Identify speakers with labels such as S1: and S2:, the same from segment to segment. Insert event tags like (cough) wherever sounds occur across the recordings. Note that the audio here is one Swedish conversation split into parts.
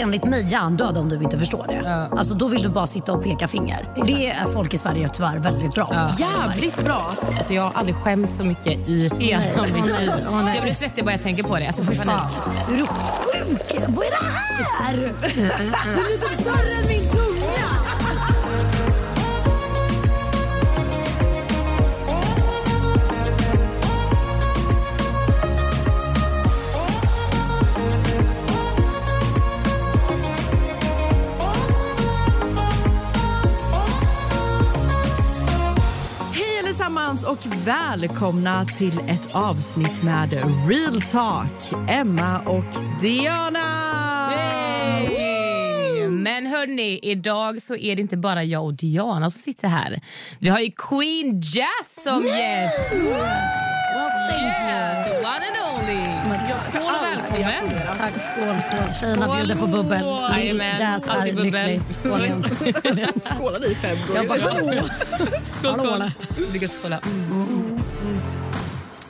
S1: Enligt mig hjärndöd om du inte förstår det. Alltså, då vill du bara sitta och peka finger. Det är folk i Sverige tyvärr väldigt bra på.
S2: Jävligt bra.
S3: Alltså jag har aldrig skämt så mycket i hela mitt liv. Jag blir svettig bara jag tänker på det. Alltså,
S1: Fy
S3: får
S1: fan.
S3: panik.
S1: Är du sjuk? Vad är det här? (laughs) Är min
S2: och välkomna till ett avsnitt med Real Talk. Emma och Diana.
S3: Men hörni, idag så är det inte bara jag och Diana som sitter här. Vi har ju Queen Jazz som gäst. Yeah, the one and only. Skål och välkommen.
S1: Tack, skål, skål. Tjejerna
S3: Skål.
S1: bjuder på bubbel.
S3: Jajamän,
S1: Jazz
S3: bubbel.
S1: lycklig. Skål (laughs) igen.
S2: Skålade i fem
S1: Jag bara.
S3: Skål, skål.
S1: där.
S3: Det är gott att skåla.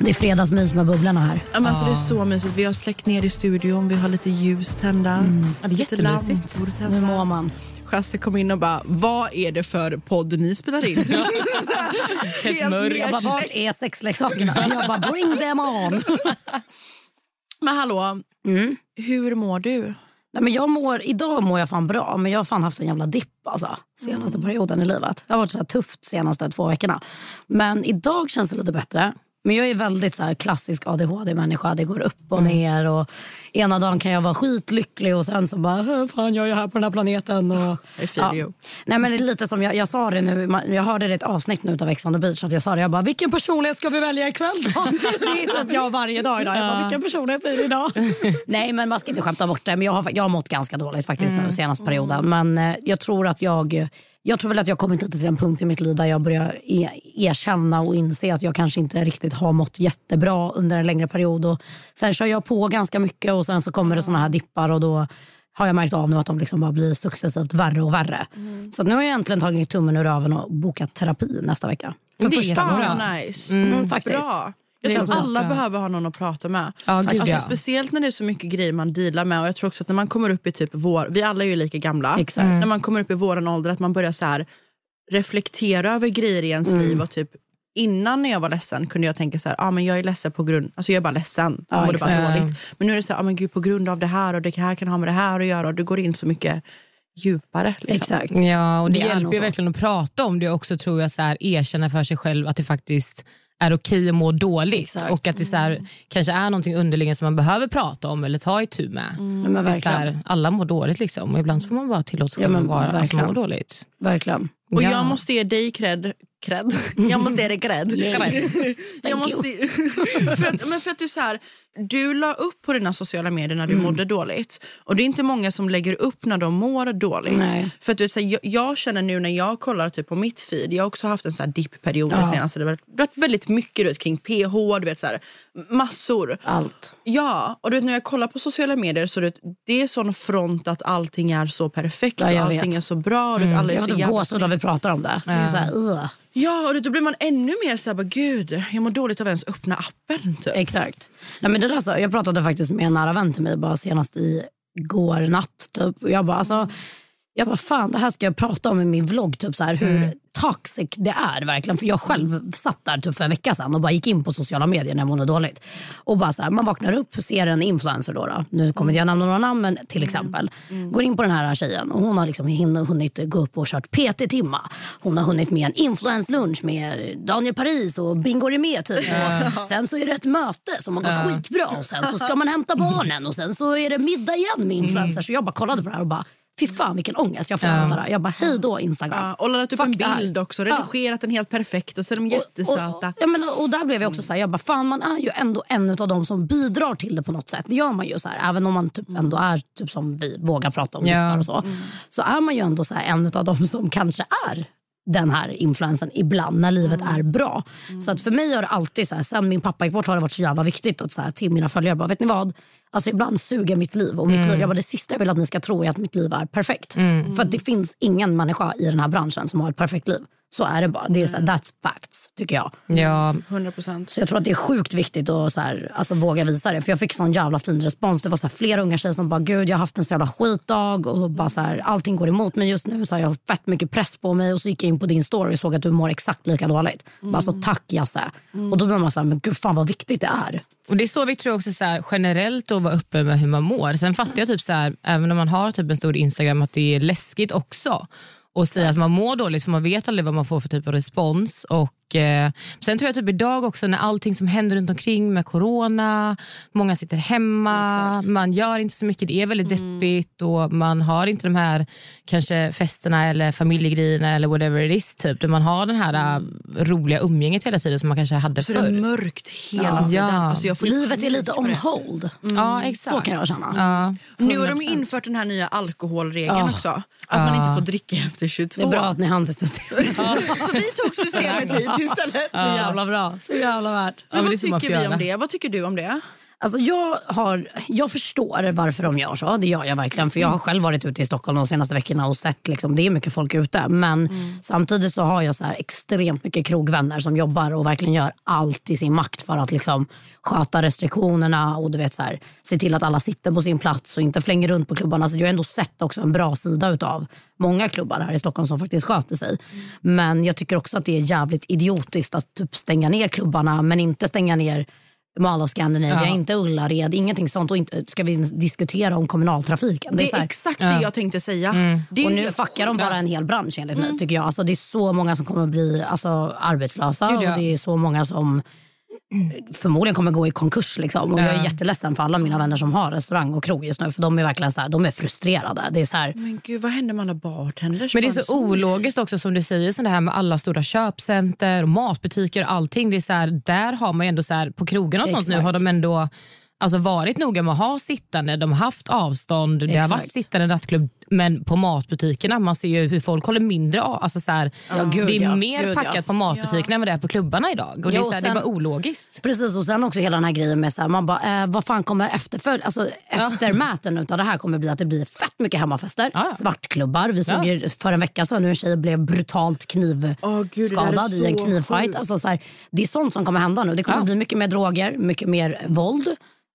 S1: Det är fredagsmys med bubblorna här.
S2: Ja, men alltså, det är så mysigt. Vi har släckt ner i studion, vi har lite ljus tända.
S3: Ja, det är jättemysigt.
S1: Nu mår man.
S2: Chasse kom in och bara, vad är det för podd ni spelar in? (laughs) (laughs) Helt
S3: mörkt.
S1: Jag bara, vart är sexleksakerna? Jag bara, bring them on. (laughs)
S2: Men hallå, hur mår du?
S1: Nej, men jag mår, idag mår jag fan bra, men jag har fan haft en jävla dipp alltså, senaste perioden i livet. Det har varit så här tufft senaste två veckorna. Men idag känns det lite bättre. Men jag är väldigt så klassisk ADHD-människa. Det går upp och ner. Och ena dagen kan jag vara skitlycklig och sen så bara, "Hur fan jag är här på den här planeten. Och, (laughs)
S2: you.
S1: Nej, men det är lite som jag, jag sa det nu, jag hörde det i ett avsnitt nu av Ex on the beach. Att jag sa det, jag bara, vilken personlighet ska vi välja ikväll då? (laughs) det är typ jag varje dag idag. Jag bara, vilken personlighet blir det idag? (laughs) Nej men man ska inte skämta bort det. Men jag har, jag har mått ganska dåligt faktiskt nu senaste perioden. Men eh, jag tror att jag jag tror väl att jag kommit lite till en punkt i mitt liv där jag börjar e- erkänna och inse att jag kanske inte riktigt har mått jättebra under en längre period. Och sen kör jag på ganska mycket och sen så kommer det såna här dippar och då har jag märkt av nu att de liksom bara blir successivt värre och värre. Så att nu har jag äntligen tagit tummen ur röven och bokat terapi nästa vecka.
S3: Det är
S2: Fan nice.
S1: Mm, faktiskt.
S2: Bra. Jag tror att alla
S3: bra.
S2: behöver ha någon att prata med.
S3: Ja, gud,
S2: alltså,
S3: ja.
S2: Speciellt när det är så mycket grejer man dealar med. Och jag tror också att när man kommer upp i typ vår, vi alla är ju lika gamla.
S1: Exakt.
S2: När man kommer upp i våran ålder att man börjar så här reflektera över grejer i ens
S1: Mm.
S2: liv. Och typ Innan när jag var ledsen kunde jag tänka så här, ah, men jag är ledsen på grund, alltså jag är bara ledsen.
S1: Ja,
S2: bara dåligt. Men nu är det så här, ah, men gud, på grund av det här och det här kan ha med det här att göra. Och det går in så mycket djupare. Liksom.
S1: Exakt.
S3: Ja, och det,
S1: Det
S3: hjälper ju verkligen att prata om det också tror jag. Så här, erkänna för sig själv att det faktiskt är okej att må dåligt.
S1: Exakt.
S3: Och att det så här, kanske är någonting underliggande som man behöver prata om eller ta itu med.
S1: Ja, men
S3: här, alla mår dåligt liksom. och ibland så får man bara tillåta sig
S1: Ja,
S3: att vara, alltså,
S1: verkligen.
S3: må dåligt.
S1: verkligen.
S2: Och
S3: Ja.
S2: jag måste ge dig cred. cred. (laughs) Jag måste ge dig cred. jag måste, (laughs) för, att, men för att du, så här, du la upp på dina sociala medier när du
S1: Mm.
S2: mådde dåligt. Och det är inte många som lägger upp när de mår dåligt.
S1: Nej.
S2: För att, du, så här, jag, jag känner nu när jag kollar typ, på mitt feed, jag har också haft en så här dippperiod
S1: Ja.
S2: senaste. Det har varit, väldigt mycket du vet, kring PH, du vet, så här, massor.
S1: Allt.
S2: Ja, och du vet, när jag kollar på sociala medier så du vet, det är sån front att allting är så perfekt
S1: Ja,
S2: och allting
S1: vet. Mm.
S2: är så bra. Och, vet, alla är
S1: Jag
S2: jävla
S1: gåshud när vi pratar om det. det är så här, ugh.
S2: Ja, och då blir man ännu mer så här, bara, gud, jag mår dåligt av ens öppna appen. Typ.
S1: Exakt. Nej, men men det där, så, jag pratade faktiskt med en nära vän till mig bara senast i går natt. Typ. Och jag bara, alltså, jag bara, fan det här ska jag prata om i min vlogg. Typ, så här, hur mm toxic det är verkligen. För jag själv satt där typ för en vecka sedan och bara gick in på sociala medier när jag mådde dåligt. Och bara så här, man vaknar upp och ser en influencer då. då. Nu kommer inte jag nämna några namn men till exempel. Går in på den här tjejen och hon har liksom hunnit gå upp och kört PT-timma. Hon har hunnit med en influenslunch med Daniel Paris och Bingo med typ. Och sen så är det ett möte som har gått skitbra och sen så ska man hämta barnen och sen så är det middag igen med influencers. Så jag bara kollade på det här och bara Fy fan vilken ångest jag får här. Jag bara hej då Instagram.
S2: Ja, och laddat upp
S1: Fuck
S2: en bild också,
S1: Ja.
S2: redigerat den helt perfekt och så är de jättesöta.
S1: Och, ja, men, och där blev jag också så här, jag bara, fan man är ju ändå en av de som bidrar till det på något sätt. Det gör man ju så här, även om man typ ändå är typ som vi vågar prata om
S3: Ja.
S1: och så. Så är man ju ändå så här, en av de som kanske är den här influensen ibland när livet är bra. Så att för mig har det alltid, så här, sen min pappa gick bort har det varit så jävla viktigt att så här, till mina följare, bara, vet ni vad? Alltså ibland suger mitt liv och mitt liv, jag bara, det sista jag vill att ni ska tro är att mitt liv är perfekt. För att det finns ingen människa i den här branschen som har ett perfekt liv. Så är det bara. Det är så här, that's facts tycker jag.
S3: Ja,
S2: 100 procent.
S1: Så jag tror att det är sjukt viktigt att så här, alltså, våga visa det. För jag fick sån jävla fin respons. Det var så här, flera unga tjejer som bara, gud jag har haft en så jävla skitdag och bara så här, allting går emot mig just nu. Så har jag har fett mycket press på mig och så gick jag in på din story och såg att du mår exakt lika dåligt. Bara så tack Jasse. Och då blir man så här, men gud fan vad viktigt det är.
S3: Och Det är så viktigt tror också så här, generellt att vara öppen med hur man mår. Sen fattar jag typ så här, även om man har typ en stor Instagram att det är läskigt också och säga att man mår dåligt för man vet aldrig vad man får för typ av respons. Och, eh, sen tror jag typ idag också när allting som händer runt omkring med corona, många sitter hemma, man gör inte så mycket, det är väldigt deppigt och man har inte de här kanske festerna eller familjegrejerna eller whatever it is typ, där man har den här äh, roliga umgänget hela tiden som man kanske hade
S2: Så det är
S3: förr.
S2: mörkt hela tiden.
S3: Ja.
S2: Alltså jag får
S1: Livet är lite on hold.
S3: Ja, exakt.
S1: Så kan jag känna.
S3: Ja.
S2: Nu har de infört den här nya alkoholregeln
S1: Ja.
S2: också. Att man inte får dricka efter 22.
S1: Det är bra att ni hann till systemet. (laughs)
S2: Så vi tog systemet (laughs) hit (laughs) istället.
S1: Så jävla bra. Så jävla värt.
S3: men
S2: Men vad tycker vi om det? Vad tycker du om det?
S1: Alltså jag, har, jag förstår varför de gör så. Det gör jag verkligen. För Jag har själv varit ute i Stockholm de senaste veckorna och sett liksom, det är mycket folk ute. Men samtidigt så har jag så extremt mycket krogvänner som jobbar och verkligen gör allt i sin makt för att liksom, sköta restriktionerna och du vet, så här, se till att alla sitter på sin plats och inte flänger runt på klubbarna. Så jag har ändå sett också en bra sida utav många klubbar här i Stockholm som faktiskt sköter sig. Men jag tycker också att det är jävligt idiotiskt att typ stänga ner klubbarna men inte stänga ner Mall of Scandinavia,
S3: Ja.
S1: inte Ullared, ingenting sånt. Och inte ska vi diskutera om kommunaltrafiken.
S2: Det är
S1: här-
S2: exakt det jag tänkte säga. Det är
S1: och nu fuckar de bara en hel bransch enligt mig. Tycker jag. Alltså, det är så många som kommer bli alltså, arbetslösa
S3: Gud, ja.
S1: och det är så många som (clears throat) förmodligen kommer gå i konkurs. Liksom. Och Jag är jätteledsen för alla mina vänner som har restaurang och krog just nu. För de är verkligen så här, de är frustrerade. Det är så här,
S2: Men gud, vad händer med alla bartenders?
S3: Men det är så ologiskt också som du säger, så det här med alla stora köpcenter, och matbutiker och allting. Det är så här, där har man ju ändå så här, på krogarna och sånt nu
S1: Exakt.
S3: har de ändå alltså varit noga med att ha sittande, de har haft avstånd, det har varit
S1: Exakt.
S3: sittande nattklubb. Men på matbutikerna, man ser ju hur folk håller mindre av. Alltså så här,
S1: Ja, gud,
S3: det är
S1: ja.
S3: mer
S1: Gud,
S3: packat
S1: ja.
S3: på matbutikerna än vad det är på klubbarna idag. Och det, är så här, det är
S1: sen-
S3: bara ologiskt.
S1: Precis, och sen också hela den här grejen med så här, man bara, eh, vad fan kommer efterfölj, alltså, eftermäten utav det här kommer bli att det blir fett mycket hemmafester,
S3: Ja.
S1: svartklubbar. Vi såg
S3: Ja.
S1: ju för en vecka sedan hur en tjej blev brutalt knivskadad
S2: är
S1: i en knivfight. Alltså, så här, det är sånt som kommer hända nu. Det kommer
S3: Ja.
S1: bli mycket mer droger, mycket mer våld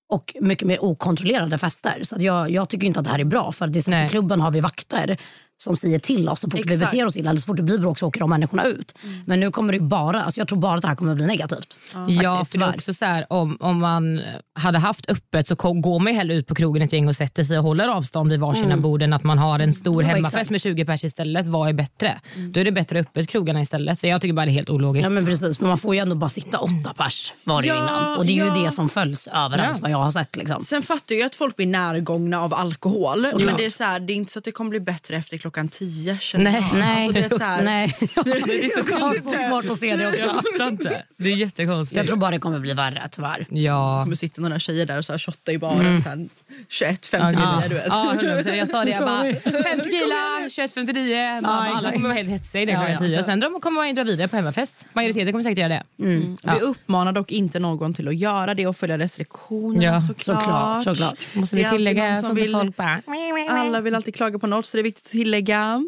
S1: och mycket mer okontrollerade fester. Så jag, jag tycker inte att det här är bra. För det är att
S3: Nej.
S1: på klubben har vi vakter som säger till oss så fort vi
S2: Exakt.
S1: beter oss illa. Eller så fort det blir bråk så åker de människorna ut. Men nu kommer det ju bara, alltså jag tror bara att det här kommer bli negativt.
S3: Ja,
S1: Faktiskt,
S3: för det är
S1: tyvärr.
S3: också så här, om, om man hade haft öppet så kom, går man ju hellre ut på krogen ett gäng och sätter sig och håller avstånd vid varsina bord än att man har en stor
S1: Mm. Ja,
S3: hemmafest
S1: exakt.
S3: med 20 pers istället. Vad är bättre? Då är det bättre öppet krogarna istället. Så jag tycker bara det är helt ologiskt.
S1: Ja men precis, för man får ju ändå bara sitta åtta pers var det ju
S2: Ja,
S1: innan. Och det är ju
S2: ja.
S1: det som följs överallt
S3: Ja.
S1: vad jag har sett. Liksom.
S2: Sen fattar jag att folk blir närgångna av alkohol.
S1: Såklart.
S2: Men det är, så här, det är inte så att det kommer bli bättre efter klockan tio. känner
S3: Nej,
S2: jag.
S1: Nej,
S2: Alltså, det är så här,
S1: nej. (laughs)
S3: Det är så
S1: Det var så svårt att se det också.
S3: Jag fattar inte. Det är jättekonstigt.
S1: Jag tror bara det kommer bli värre tyvärr.
S3: Ja.
S2: kommer sitta några tjejer där och så här shotta i baren. Så här, 21, 59,
S3: Ja,
S2: du vet.
S3: ja 100%. Jag sa det, jag bara 5 tequila, 21.59. Bara, alla
S1: exakt.
S3: kommer vara helt hetsiga i det klockan
S1: ja.
S3: 10. Och sen de kommer man dra vidare på hemmafest. Majoriteten kommer säkert göra det.
S2: Vi uppmanar dock inte någon till att göra det och följa restriktionerna
S3: Ja,
S2: såklart.
S1: såklart, såklart.
S3: Måste vi tillägga
S2: som vill-
S3: folk bara...
S2: Alla vill alltid klaga på något så det är viktigt att tillägga.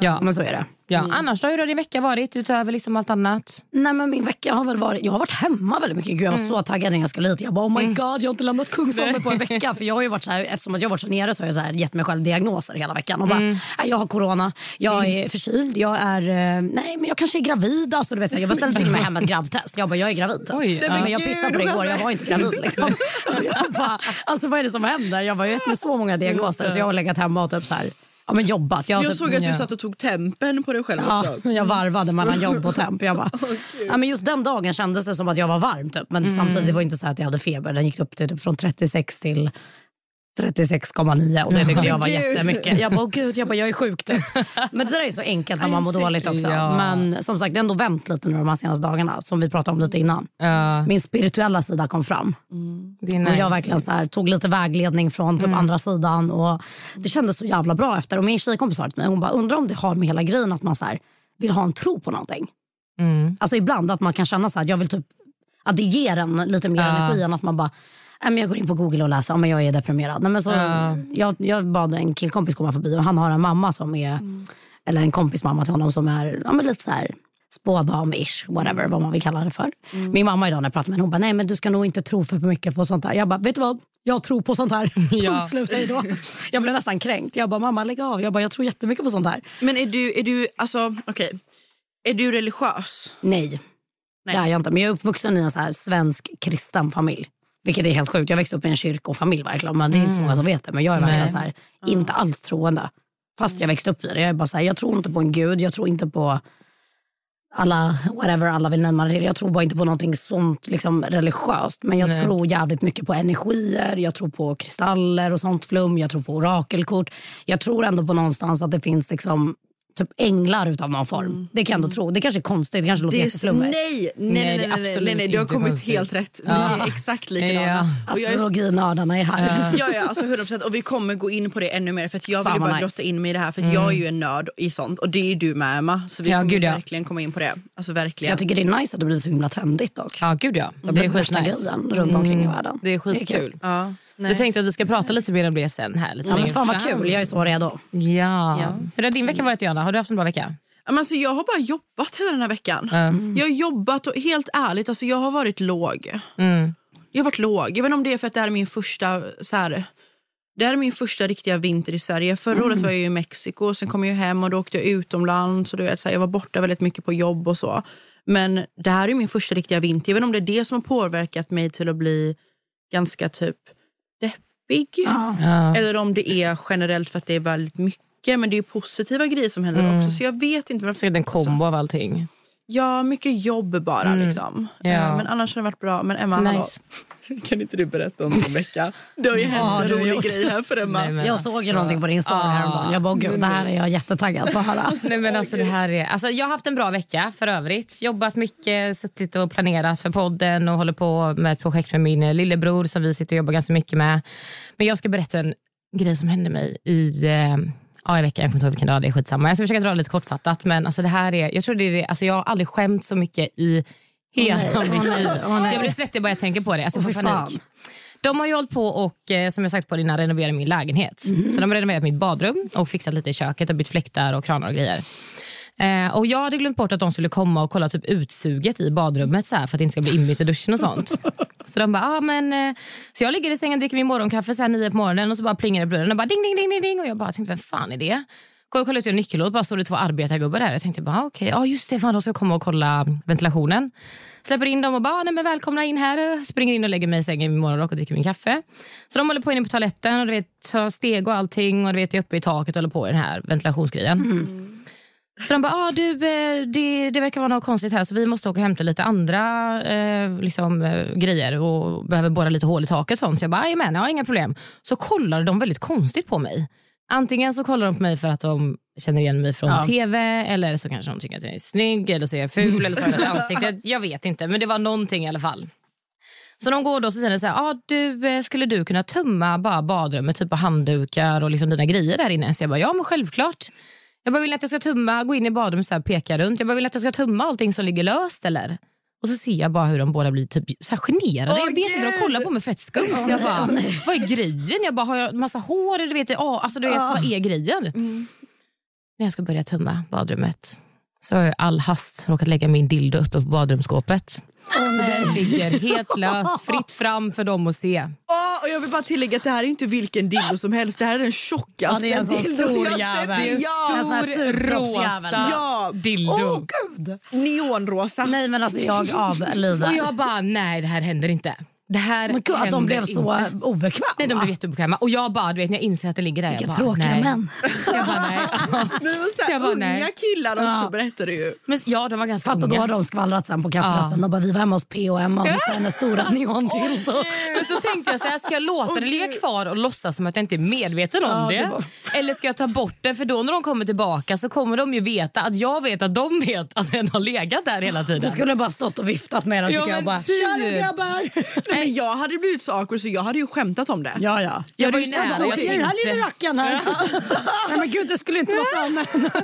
S3: Ja,
S1: Men så är det.
S3: ja.
S2: Mm.
S3: Annars då, hur har din vecka varit utöver liksom allt annat?
S1: Nej men min vecka har väl varit, jag har varit hemma väldigt mycket. Gud, jag var så taggad när jag skulle hit. Jag bara oh my god jag har inte lämnat Kungsholmen på en vecka. (laughs) För jag har ju varit så här, eftersom att jag har varit så nere så har jag så här, gett mig själv diagnoser hela veckan. Och bara, "Nej, jag har corona, jag är förkyld, jag är, eh, nej men jag kanske är gravid. Alltså, du vet, jag beställde till och med hem ett gravtest. Jag bara jag är gravid.
S3: Oj,
S1: Nej,
S3: ja.
S1: men jag pissade på det igår, jag var inte gravid. Liksom. (laughs) (laughs) jag bara, alltså vad är det som händer? Jag bara, jag har gett mig så många diagnoser så jag har legat hemma och typ så här, ja, men jobbat. Jag,
S2: Jag
S1: typ,
S2: såg att du satt och tog tempen på dig själv
S1: Ja,
S2: också. (laughs)
S1: jag varvade mellan jobb och temp. Jag bara, (laughs) ja, men just den dagen kändes det som att jag var varm. Typ. Men samtidigt det var inte så att jag hade feber. Den gick upp till, typ, från 36 till 36,9 och det tyckte jag var
S2: Gud.
S1: jättemycket. Jag bara, oh, gud, jag, bara, jag är sjuk typ. (laughs) Men det där är så enkelt när man mår dåligt också.
S3: Ja.
S1: Men som sagt, det har ändå vänt lite nu de här senaste dagarna som vi pratade om lite innan.
S3: Ja,
S1: Min spirituella sida kom fram.
S3: det är
S1: Och
S3: nice.
S1: jag verkligen så här, tog lite vägledning från typ andra sidan. Och det kändes så jävla bra efter. Och min tjejkompis sa till mig, hon bara, undrar om det har med hela grejen att man så här, vill ha en tro på någonting.
S3: Mm.
S1: Alltså ibland att man kan känna så här, att jag vill typ, att det ger en lite mer
S3: Ja.
S1: energi än att man bara Nej, men jag går in på Google och läser, ja, men jag är deprimerad. Nej, men så,
S3: Ja.
S1: jag, jag bad en killkompis komma förbi och han har en mamma som är, eller en kompis mamma till honom som är ja, men lite så här spådam-ish, whatever vad man vill kalla det för. Min mamma idag när jag pratade med henne, hon bara, nej men du ska nog inte tro för mycket på sånt där. Jag bara, vet du vad? Jag tror på sånt här. (laughs)
S3: Ja.
S1: Slut, då. Jag blev nästan kränkt. Jag bara, mamma lägg av. Jag bara, jag tror jättemycket på sånt här.
S2: Men är du, är du, alltså okej. Är du religiös?
S1: Nej,
S2: Nej.
S1: det är jag inte. Men jag är uppvuxen i en så här svensk kristen familj. Vilket är helt sjukt. Jag växte upp i en kyrkofamilj verkligen. Men det är inte så många som vet det. Men jag är verkligen så här, inte alls troende. Fast jag växte upp i det. Jag är bara så här, jag tror inte på en gud. Jag tror inte på alla, whatever alla vill nämna det. Jag tror bara inte på någonting sånt liksom, religiöst. Men jag
S3: Nej.
S1: tror jävligt mycket på energier. Jag tror på kristaller och sånt flum. Jag tror på orakelkort. Jag tror ändå på någonstans att det finns liksom typ änglar utav någon form. Det kan jag ändå tro. Det kanske är konstigt. Det kanske låter
S2: Det är,
S1: jätteflummigt.
S2: nej, nej,
S3: Nej,
S2: nej, nej, nej, nej, nej, du har kommit
S3: konstigt.
S2: helt rätt. Vi
S3: Ja.
S2: är exakt likadana.
S3: Ja.
S2: Och jag är
S1: Astrologinördarna är här. (laughs)
S2: Ja, ja alltså 100%. Och vi kommer gå in på det ännu mer. För att jag
S1: Fan,
S2: vill
S1: vad
S2: bara
S1: nice.
S2: grotta in mig i det här. För att jag är ju en nörd i sånt. Och det är ju du med Emma. Så vi
S3: Ja,
S2: kommer
S3: gud, ja.
S2: verkligen komma in på det. Alltså verkligen.
S1: Jag tycker det är nice att det blir så himla trendigt dock.
S3: Ja, gud ja.
S1: Det
S3: Det
S1: blir
S3: är skitnice.
S1: grejen runt omkring i
S3: Mm,
S1: världen.
S3: Det är skitkul.
S2: ja, nej.
S3: Jag tänkte att vi ska prata lite mer om det sen här. Lite
S1: Ja, men fan vad kul, jag är så redo.
S3: Ja.
S2: Ja.
S3: Hur har din vecka varit Johanna? Har du haft en bra vecka?
S2: Ja, men alltså, jag har bara jobbat hela den här veckan.
S3: Mm.
S2: Jag har jobbat och helt ärligt, alltså, jag har varit låg.
S3: Mm.
S2: Jag har varit låg. Jag vet inte om det är för att det här är min första så här, det här är min första riktiga vinter i Sverige. Förra året var jag i Mexiko, sen kom jag hem och då åkte jag utomlands. Och du vet, så här, jag var borta väldigt mycket på jobb och så. Men det här är min första riktiga vinter. Jag vet inte om det är det som har påverkat mig till att bli ganska typ deppig.
S1: Ja.
S2: Eller om det är generellt för att det är väldigt mycket. Men det är positiva grejer som händer
S3: Mm.
S2: också. Så jag vet inte.
S3: Säkert en kombo av allting.
S2: Ja, mycket jobb bara.
S3: Mm.
S2: Liksom.
S3: Ja.
S2: Eh, Men annars har det varit bra. Men Emma, hallå. (laughs) Kan inte du berätta om din vecka? Det har ju hänt
S1: Ja,
S2: en rolig
S1: gjort.
S2: grej här för Emma.
S3: Nej,
S1: Jag
S3: alltså-
S1: såg ju någonting på din story
S3: Ja.
S1: häromdagen. Jag bara, gud, det här är jag jättetaggad på att höra. (laughs)
S3: Nej, men alltså, det här är, alltså, jag har haft en bra vecka för övrigt. Jobbat mycket, suttit och planerat för podden och håller på med ett projekt med min eh, lillebror som vi sitter och jobbar ganska mycket med. Men jag ska berätta en grej som hände mig i eh, Ja, i veckan, jag kommer inte ihåg vilken dag det är, skitsamma. Jag ska försöka dra det lite kortfattat. Men alltså det här är, jag tror det är, alltså jag har aldrig skämt så mycket i hela mitt liv. Jag blir svettig bara jag tänker på det. Alltså, får panik.
S1: fan.
S3: De har ju hållit på och eh, som jag sagt på innan renovera min lägenhet.
S1: Mhm.
S3: Så de har renoverat mitt badrum och fixat lite i köket och bytt fläktar och kranar och grejer. Eh, och Jag hade glömt bort att de skulle komma och kolla typ utsuget i badrummet så här, för att det inte ska bli immigt i duschen och sånt. så de bara, ah, men, eh, så jag ligger i sängen och dricker min morgonkaffe så här nio på morgonen och så bara plingar det på dörren och bara ding ding ding ding ding och jag bara tänkte vem fan är det? Och kollar ut genom nyckelhålet bara står det två arbetargubbar där. Jag tänkte bara ah, okej, ja just det, fan, de ska komma och kolla ventilationen. Släpper in dem och bara, nej men välkomna in här. Springer in och lägger mig i sängen i morgonrock och dricker min kaffe. Så de håller på inne på toaletten och du vet, tar steg och allting och du vet, är uppe i taket och håller på i den här ventilationsgrejen. Så de bara, ah, du, eh, det, det verkar vara något konstigt här så vi måste åka och hämta lite andra eh, liksom, eh, grejer och behöver borra lite hål i taket. och Sånt. Så jag bara, men ja, inga problem. Så kollar de väldigt konstigt på mig. Antingen så kollar de på mig för att de känner igen mig från
S1: Ja.
S3: tv eller så kanske de tycker att jag är snygg eller så är jag ful eller så har jag ett ansikte. (laughs) Jag vet inte, men det var någonting i alla fall. Så de går då och så säger så här, ah, du, eh, skulle du kunna tömma bara badrummet typ på handdukar och liksom dina grejer där inne? Så jag bara, ja men självklart. Jag bara, vill att jag ska tumma, gå in i badrummet och peka runt. Jag bara, vill att jag ska tumma allting som ligger löst eller? Och så ser jag bara hur de båda blir typ så här generade.
S2: Åh,
S3: jag vet inte, de kollar på mig fett skumt. Så jag bara, vad är grejen? Jag bara, har jag massa hår? Du vet, ja, alltså, du vet, Vad är grejen? När jag ska börja tumma badrummet så har jag i all hast råkat lägga min dildo uppe på badrumsskåpet. Så den ligger helt (laughs) löst, fritt fram för dem att se.
S2: Åh, och jag vill bara tillägga att det här är inte vilken dildo som helst. Det här är den tjockaste
S1: Ja, det är en sån stor jävel.
S2: Det är Ja,
S1: En surkroppsjävel.
S3: rosa
S2: Ja.
S3: dildo.
S1: Åh gud!
S2: neonrosa.
S1: Nej men alltså jag avlider.
S3: Och jag bara, nej det här händer inte. Det här
S1: men gud, att de blev så
S3: inte.
S1: obekväma.
S3: Nej, de blev jätteobekväma. Och jag bara, du vet när jag inser att det ligger där.
S1: Vilka
S3: jag bara,
S1: tråkiga
S3: nej.
S1: män. (laughs)
S3: Jag bara, nej. (laughs)
S2: Men det var så
S3: Så jag
S2: här,
S3: bara,
S2: unga
S3: nej.
S2: killar också
S1: Ja.
S2: berättar du ju.
S3: Men, ja, de var ganska
S1: Fatta då
S3: unga.
S1: har de skvallrat sen på kafferasten. De bara, vi var hemma hos P&M och hittade hennes stora neondildo.
S3: Men så tänkte jag så här, ska jag låta
S2: Åh,
S3: den ligga kvar och låtsas som att jag inte är medveten om
S1: Ja,
S3: det?
S1: det var-
S3: Eller ska jag ta bort den? För då när de kommer tillbaka så kommer de ju veta att jag vet att de vet att den har legat där hela tiden.
S1: Du skulle bara stått och viftat med den
S3: Ja,
S1: jag.
S3: men
S1: Bara,
S3: typ.
S1: Tja grabbar! (laughs)
S2: men jag hade blivit så awkward så jag hade ju skämtat om det.
S1: Ja, ja.
S3: Jag var
S2: hade
S3: ju nära. Jag
S1: Okej, den här
S3: tänkte-
S1: lilla rackaren här. (laughs) Nej men gud, det skulle inte vara framme. (laughs)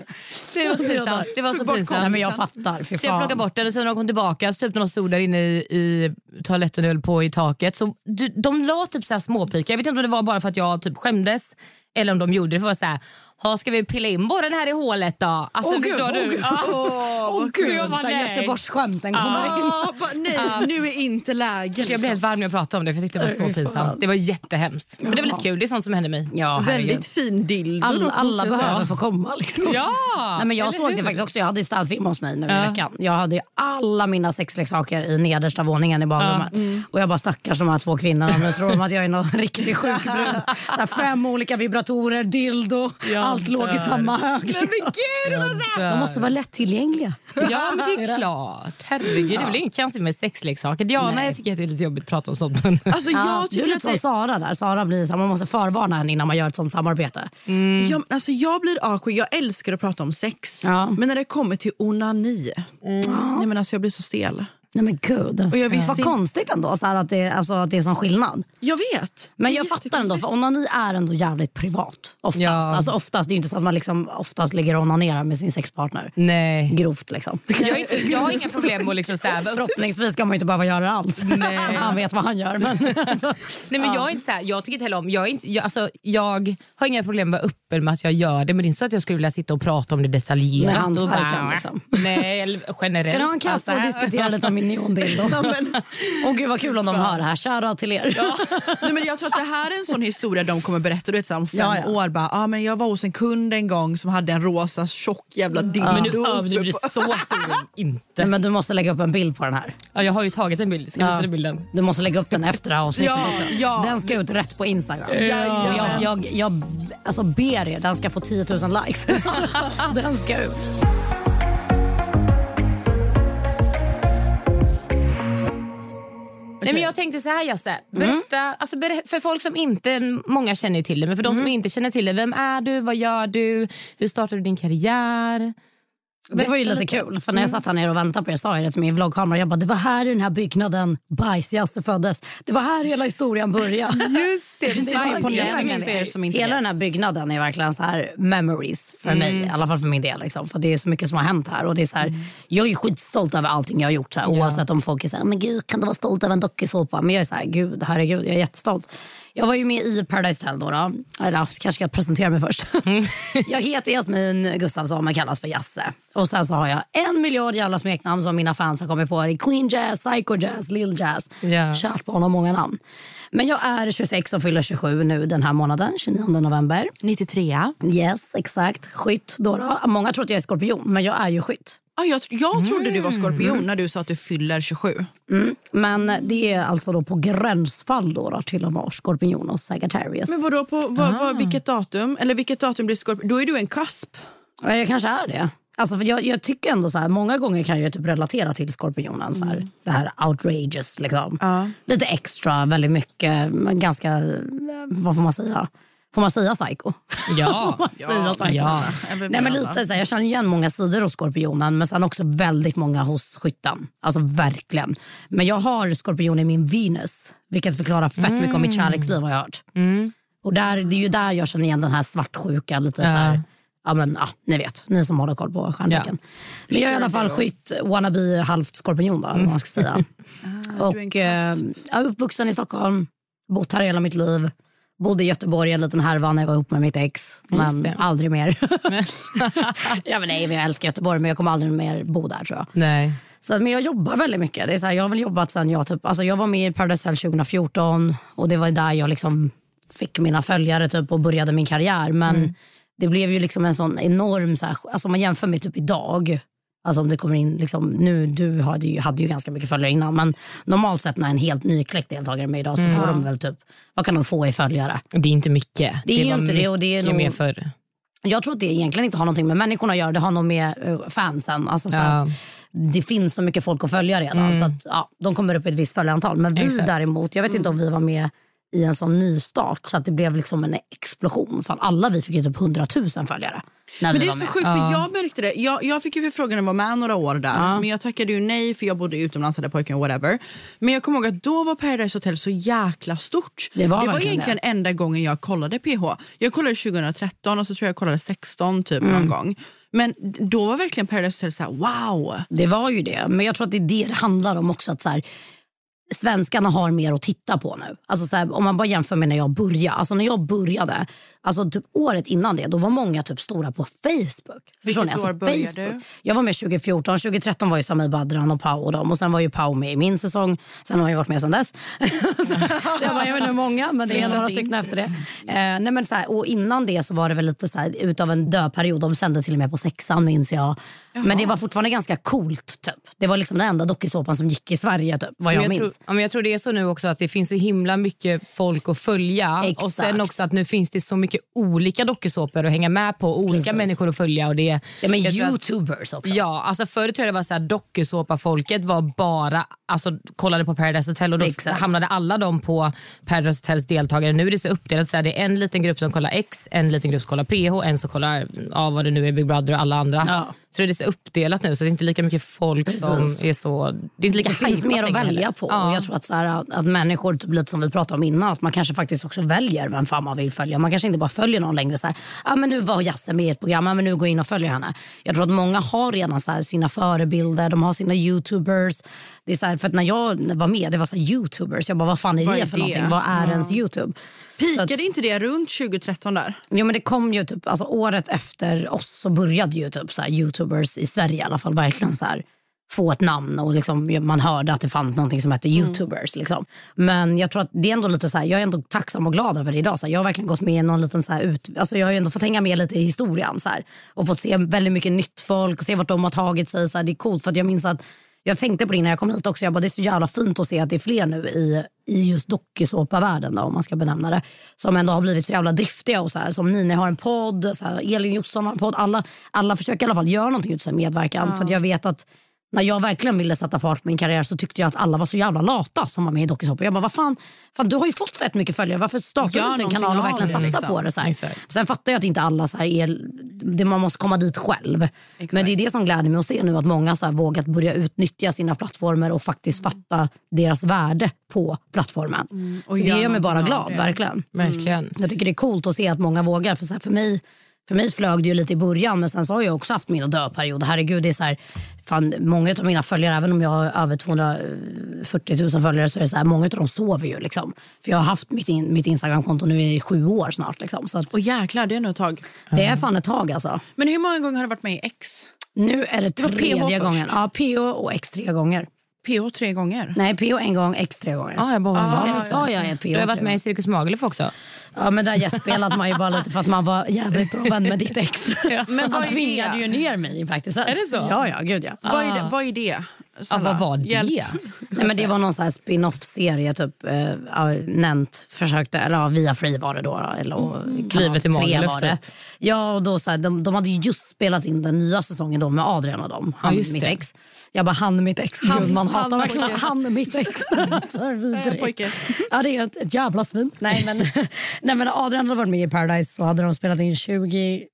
S3: Det var så pinsamt. Det var så pinsamt.
S1: Nej men jag fattar. Fy
S3: Så jag plockade bort den och sen när de kom tillbaka så typ när de stod där inne i, i toaletten och höll på i taket så de, de la typ så här småpikar. Jag vet inte om det var bara för att jag typ skämdes eller om de gjorde det för att säga Ha, ska vi pilla in borren här i hålet då? Alltså,
S1: Åh, gud,
S3: förstår
S1: åh,
S3: du?
S1: gud.
S3: Ja.
S2: Åh, vad
S1: Gud,
S2: kul.
S3: jag var
S1: så här
S3: nej.
S1: Göteborgsskämten kommer in.
S2: Ah, nej, nu är inte läge.
S3: Jag blev helt varm när jag pratade om det för jag tyckte det var så pinsamt. Det var jättehemskt. Men det var lite kul, det är sånt som händer mig.
S1: Ja, herregud.
S2: Väldigt fin dildo.
S1: All, alla behöver få komma. Liksom.
S3: Ja!
S1: Nej, men jag
S3: eller
S1: såg
S3: hur?
S1: det faktiskt också. Jag hade ju städfilm hos mig nu
S3: Ja.
S1: i veckan. Jag hade ju alla mina sexleksaker i nedersta våningen i badrummet. Och jag bara stackars de här två kvinnorna. Nu tror de att jag är någon (laughs) riktig sjuk brud. Så här Fem olika vibratorer, dildo.
S3: Jag
S1: allt låg i samma hög. Liksom.
S2: Gud, vad
S1: De måste vara lättillgängliga.
S3: Ja men det är klart. Herregud, det är väl inget konstigt med sexleksaker. Diana
S1: Nej.
S3: jag tycker att det är lite jobbigt att prata om sånt. Men...
S2: Alltså,
S1: Ja,
S2: jag
S1: du är
S2: tycker
S1: lite
S2: att
S1: som
S2: det,
S1: Sara där. Sara blir så här, man måste förvarna henne innan man gör ett sånt samarbete.
S3: Mm.
S2: jag, alltså, jag blir awkward. Jag älskar att prata om sex.
S1: Ja.
S2: Men när det kommer till onani,
S3: Mm.
S2: nej, men alltså, jag blir så stel.
S1: Nej men gud.
S2: Och jag visste
S1: Vad konstigt ändå så här, att, det, alltså, att det är sån skillnad.
S2: Jag vet.
S1: Men jag fattar ändå, för onani är ändå jävligt privat. Oftast.
S3: Ja.
S1: Alltså, oftast det är ju inte så att man liksom oftast ligger och onanerar med sin sexpartner.
S3: Nej.
S1: Grovt liksom.
S3: Jag, inte, jag har inga problem med att liksom så här,
S1: Förhoppningsvis ska man ju inte behöva göra det alls.
S3: Nej.
S1: Han vet vad han gör. Men, alltså, (laughs)
S3: Nej, men jag, är inte så här, jag tycker inte heller om... Jag, är inte, jag, alltså, jag har inga problem med att vara öppen med att jag gör det men det är inte så att jag skulle vilja sitta och prata om det detaljerat.
S1: Med
S3: bara-
S1: liksom.
S3: Nej, generellt.
S1: ska ni ha en kaffe och
S3: Alltså,
S1: diskutera lite om min neondildo? (laughs) Åh gud vad kul om de hör det här. Shoutout till er.
S2: Nej, men jag tror att det här är en sån historia de kommer berätta du vet, så här, om fem
S1: Ja, ja.
S2: år. Bara, ah, men jag var hos en kund en gång som hade en rosa tjock jävla dildo.
S3: Men överdriver du
S2: på-
S3: så stor (laughs) inte.
S1: Men du måste lägga upp en bild på den här.
S3: Ja, jag har ju tagit en bild. Ska jag visa dig bilden?
S1: Du måste lägga upp den efter det här avsnittet
S2: Ja, ja.
S1: Den ska ut rätt på Instagram.
S2: Ja.
S1: Och Jag, jag, jag alltså ber er, den ska få 10 000 likes. (laughs) den ska ut.
S3: Nej, men jag tänkte så här Jasse, berätta, alltså, berätta, för folk som inte, många känner ju till dig, men för de som inte känner till dig, vem är du, vad gör du, hur startade du din karriär?
S1: Det var ju lite
S3: lite.
S1: kul, för när jag satt här nere och väntade på er sa jag det till min vloggkamera. Jag bara, det var här i den här byggnaden Bajs-Jasse föddes. Det var här hela historien började. (laughs)
S3: Just det,
S2: Det är imponerande för er som inte
S1: Hela den här byggnaden är verkligen så här memories för mig, i alla fall för min del. Liksom. För Det är så mycket som har hänt här. Och det är så här, Jag är skitstolt över allting jag har gjort. Så här, Oavsett om folk är så här, men gud kan du vara stolt över en dokusåpa? Men jag är så här, gud herregud, jag är jättestolt. Jag var ju med i Paradise Hotel då. då. Eller ja, kanske ska jag presentera mig först. (laughs) jag heter Jasmin Gustafsson men kallas för Jasse. Och sen så har jag en miljard jävla smeknamn som mina fans har kommit på. Det är Queen Jazz, Psycho Jazz, Lil Jazz.
S3: Ja.
S1: Kärt barn har många namn. Men jag är 26 och fyller 27 nu den här månaden, 29 november.
S2: 93.
S1: Yes, exakt. Skytt då, då. Många tror att jag är skorpion, men jag är ju skytt.
S2: Ah, jag, jag trodde du var skorpion när du sa att du fyller 27.
S1: Men det är alltså då på gränsfall då, då till att vara skorpion och Sagittarius.
S2: Men vadå, på vad, vad, vilket datum? Eller vilket datum blir skorpion? Då är du en kasp.
S1: Ja, Jag kanske är det. Alltså, för jag, jag tycker ändå så här, många gånger kan jag typ relatera till skorpionen. Så här, Det här outrageous. Liksom. Lite extra, väldigt mycket. Men ganska, eh, vad får man säga? Får man säga psycho?
S3: Ja. (laughs)
S1: Man säga psycho?
S3: ja.
S1: Nej, men lite, så jag känner igen många sidor hos skorpionen men sen också väldigt många hos skytten. Alltså verkligen. Men jag har skorpion i min Venus vilket förklarar fett mycket om mitt kärleksliv har jag hört. Och där, det är ju där jag känner igen den här svartsjuka, lite så här, ja men ja, ni vet, ni som håller koll på stjärntecken. Men jag är i alla fall skytt, wannabe halvt skorpion då, vad man ska säga. (laughs) och eh, jag är uppvuxen i Stockholm, bott här hela mitt liv. Bodde i Göteborg en liten härva när jag var ihop med mitt ex. Men aldrig mer. (laughs) ja, men nej, men jag älskar Göteborg men jag kommer aldrig mer bo där tror jag.
S3: Nej.
S1: Så, men jag jobbar väldigt mycket. Det är så här, jag har väl jobbat sen jag, typ, alltså jag var med i Paradise Hotel 2014 och det var där jag liksom fick mina följare typ, och började min karriär. Men det blev ju liksom en sån enorm, så här, alltså om man jämför med typ idag. Alltså om det kommer in, liksom, nu du hade ju, hade ju ganska mycket följare innan men normalt sett när en helt nykläckt deltagare är med idag så får de väl typ, vad kan de få i följare?
S3: Det är inte mycket.
S1: Det är ju
S3: var
S1: inte det, och det är nog-
S3: mer förr.
S1: Jag tror att det egentligen inte har någonting med människorna att göra. Det har nog med eh, fansen. Alltså så
S3: Ja.
S1: det finns så mycket folk att följa redan. Så att, ja, de kommer upp i ett visst följarantal. Men vi
S3: Exakt.
S1: däremot, jag vet inte om vi var med i en sån nystart så att det blev liksom en explosion. Fan, alla vi fick ju typ 100 000 följare. När
S2: Men
S1: vi
S2: det är så sjukt för jag märkte det. Jag, jag fick ju förfrågan att vara med några år där.
S1: Ja.
S2: Men jag tackade ju nej för jag bodde utomlands, hade pojken whatever. Men jag kommer ihåg att då var Paradise Hotel så jäkla stort.
S1: Det var
S2: det var egentligen enda gången jag kollade PH. Jag kollade 2013 och så tror jag jag kollade 16 typ
S1: Mm.
S2: någon gång. Men då var verkligen Paradise Hotel så här: wow.
S1: Det var ju det. Men jag tror att det är det det handlar om också. Att så här, svenskarna har mer att titta på nu. Alltså så här, om man bara jämför med när jag började. Alltså när jag började, alltså typ året innan det, då var många typ stora på Facebook. Ni?
S2: Vilket år
S1: alltså
S2: började
S1: Facebook.
S2: du?
S1: Jag var med 2014. 2013 var ju Samir Badran och Pau och dem. Och sen var ju Pau med i min säsong. Sen har jag varit med sen dess. (laughs) Så (laughs) det var ju nog många, men det är några stycken efter det. Eh, nej men så här, och innan det så var det väl lite så här, utav en dödperiod. De sände till och med på sexan minns jag. Men det var fortfarande ganska coolt. Typ. Det var liksom den enda dokusåpan som gick i Sverige, typ, vad jag,
S3: jag,
S1: minns.
S3: tror, ja, men jag tror det är så nu också att det finns så himla mycket folk att följa.
S1: Exakt.
S3: Och sen också att nu finns det så mycket olika dokusåpor att hänga med på. Olika
S1: Precis.
S3: människor att följa. Och det,
S1: Ja, men
S3: tror att-
S1: youtubers också.
S3: Ja, alltså förut tror jag det var så här dokusåpa-folket var bara alltså, kollade på Paradise Hotel och då
S1: Exakt.
S3: hamnade alla de på Paradise Hotels deltagare. Nu är det så uppdelat så här, det är en liten grupp som kollar X, en liten grupp som kollar PH, en som kollar ja, vad det nu är Big Brother och alla andra.
S1: Ja.
S3: Så det är så uppdelat nu så det är inte lika mycket folk som
S1: Precis.
S3: är så... Det är inte lika
S1: Det finns mer att välja på.
S3: Ja.
S1: Jag tror att, så här, att, att människor, typ lite som vi pratade om innan, att man kanske faktiskt också väljer vem fan man vill följa. Man kanske inte bara följer någon längre. Så här, ah, men nu var Jasse med i ett program, ah, men nu går jag in och följer henne. Jag tror att många har redan så här, sina förebilder, de har sina youtubers. Det är så här, för när jag var med, det var så youtubers. Jag bara, vad fan är
S2: Vad
S1: det för någonting? Vad är ens youtube? Så att-
S2: Pikade inte det runt 2013 där?
S1: Jo men det kom ju typ, alltså året efter oss så började ju typ så här, youtubers i Sverige i alla fall verkligen så här, få ett namn och liksom, man hörde att det fanns någonting som hette youtubers. Liksom. Men jag tror att det är ändå lite så här, jag är ändå tacksam och glad över det idag. Så här, jag har verkligen gått med i någon liten så här ut, alltså jag har ju ändå fått hänga med lite i historien så här, och fått se väldigt mycket nytt folk och se vart de har tagit sig. Så här, det är coolt för att jag minns att jag tänkte på det när jag kom hit också. Jag bara, det är så jävla fint att se att det är fler nu i, i just dokusåpavärlden om man ska benämna det. Som ändå har blivit så jävla driftiga. Och så här, som Nini har en podd, så här, Elin Jossan har en podd. Alla, alla försöker i alla fall göra någonting ut sin medverkan. För att jag vet att när jag verkligen ville sätta fart på min karriär så tyckte jag att alla var så jävla lata som var med i dokusåpor. Jag bara, vad fan, fan, du har ju fått fett mycket följare. Varför startar
S2: Gör
S1: du inte en kanal och verkligen
S2: det,
S1: satsa
S2: liksom.
S1: på det? Så här.
S3: Exakt.
S1: Sen fattar jag att inte alla så här är, det, man måste komma dit själv. Men det är det som gläder mig att se nu att många så här vågat börja utnyttja sina plattformar och faktiskt fatta deras värde på plattformen.
S2: och
S1: så det
S2: gör
S1: mig bara glad, verkligen.
S3: Verkligen.
S1: Jag tycker det är coolt att se att många vågar. För, så här, för, mig, för mig flög det ju lite i början men sen så har jag också haft mina dödperioder. Herregud, det är så här, fan, många av mina följare, även om jag har över 240 000 följare så är det så här, många av dem sover ju. Liksom. För jag har haft mitt, in, mitt Instagramkonto nu i sju år snart. Liksom. Så att,
S2: Och jäklar, det är nog ett tag.
S1: det är fan ett tag alltså.
S2: Men hur många gånger har du varit med i X?
S1: Nu är det
S2: PH
S1: tredje gången. Ja, PO och X tre gånger.
S2: PH tre gånger?
S1: Nej, PO en gång, X tre gånger.
S3: Ja, jag bara,
S1: Ja,
S3: ja,
S1: jag sa jag är PO
S3: Du har varit med i Cirkus Magaluf också.
S1: Ja men där gästspelade man ju bara lite för att man var jävligt bra vän med ditt ex. (laughs)
S2: Men vad
S1: Han tvingade
S2: det?
S1: ju ner mig faktiskt.
S3: Är det så?
S1: Ja, ja, gud ja.
S2: Vad, är det, vad är det?
S3: Ja, vad var det?
S2: hjälp.
S1: Nej, men det var någon sån spin-off-serie, typ, ja, Nent försökte, eller ja, via Free var det då. Eller, och
S3: Mm. Livet i Magaluf, typ.
S1: Ja, och då, så här, de, de hade ju just spelat in den nya säsongen då med Adrian och dem. Han,
S3: just
S1: mitt
S3: det.
S1: ex. Jag bara, han mitt ex.
S2: Han-
S1: Gud, man
S2: han
S1: hatar verkligen han mitt ex. (laughs) så vidrigt. Ja, det är ett, ett jävla svin. Nej, men, (laughs) nej, men Adrian hade varit med i Paradise så hade de spelat in 2016.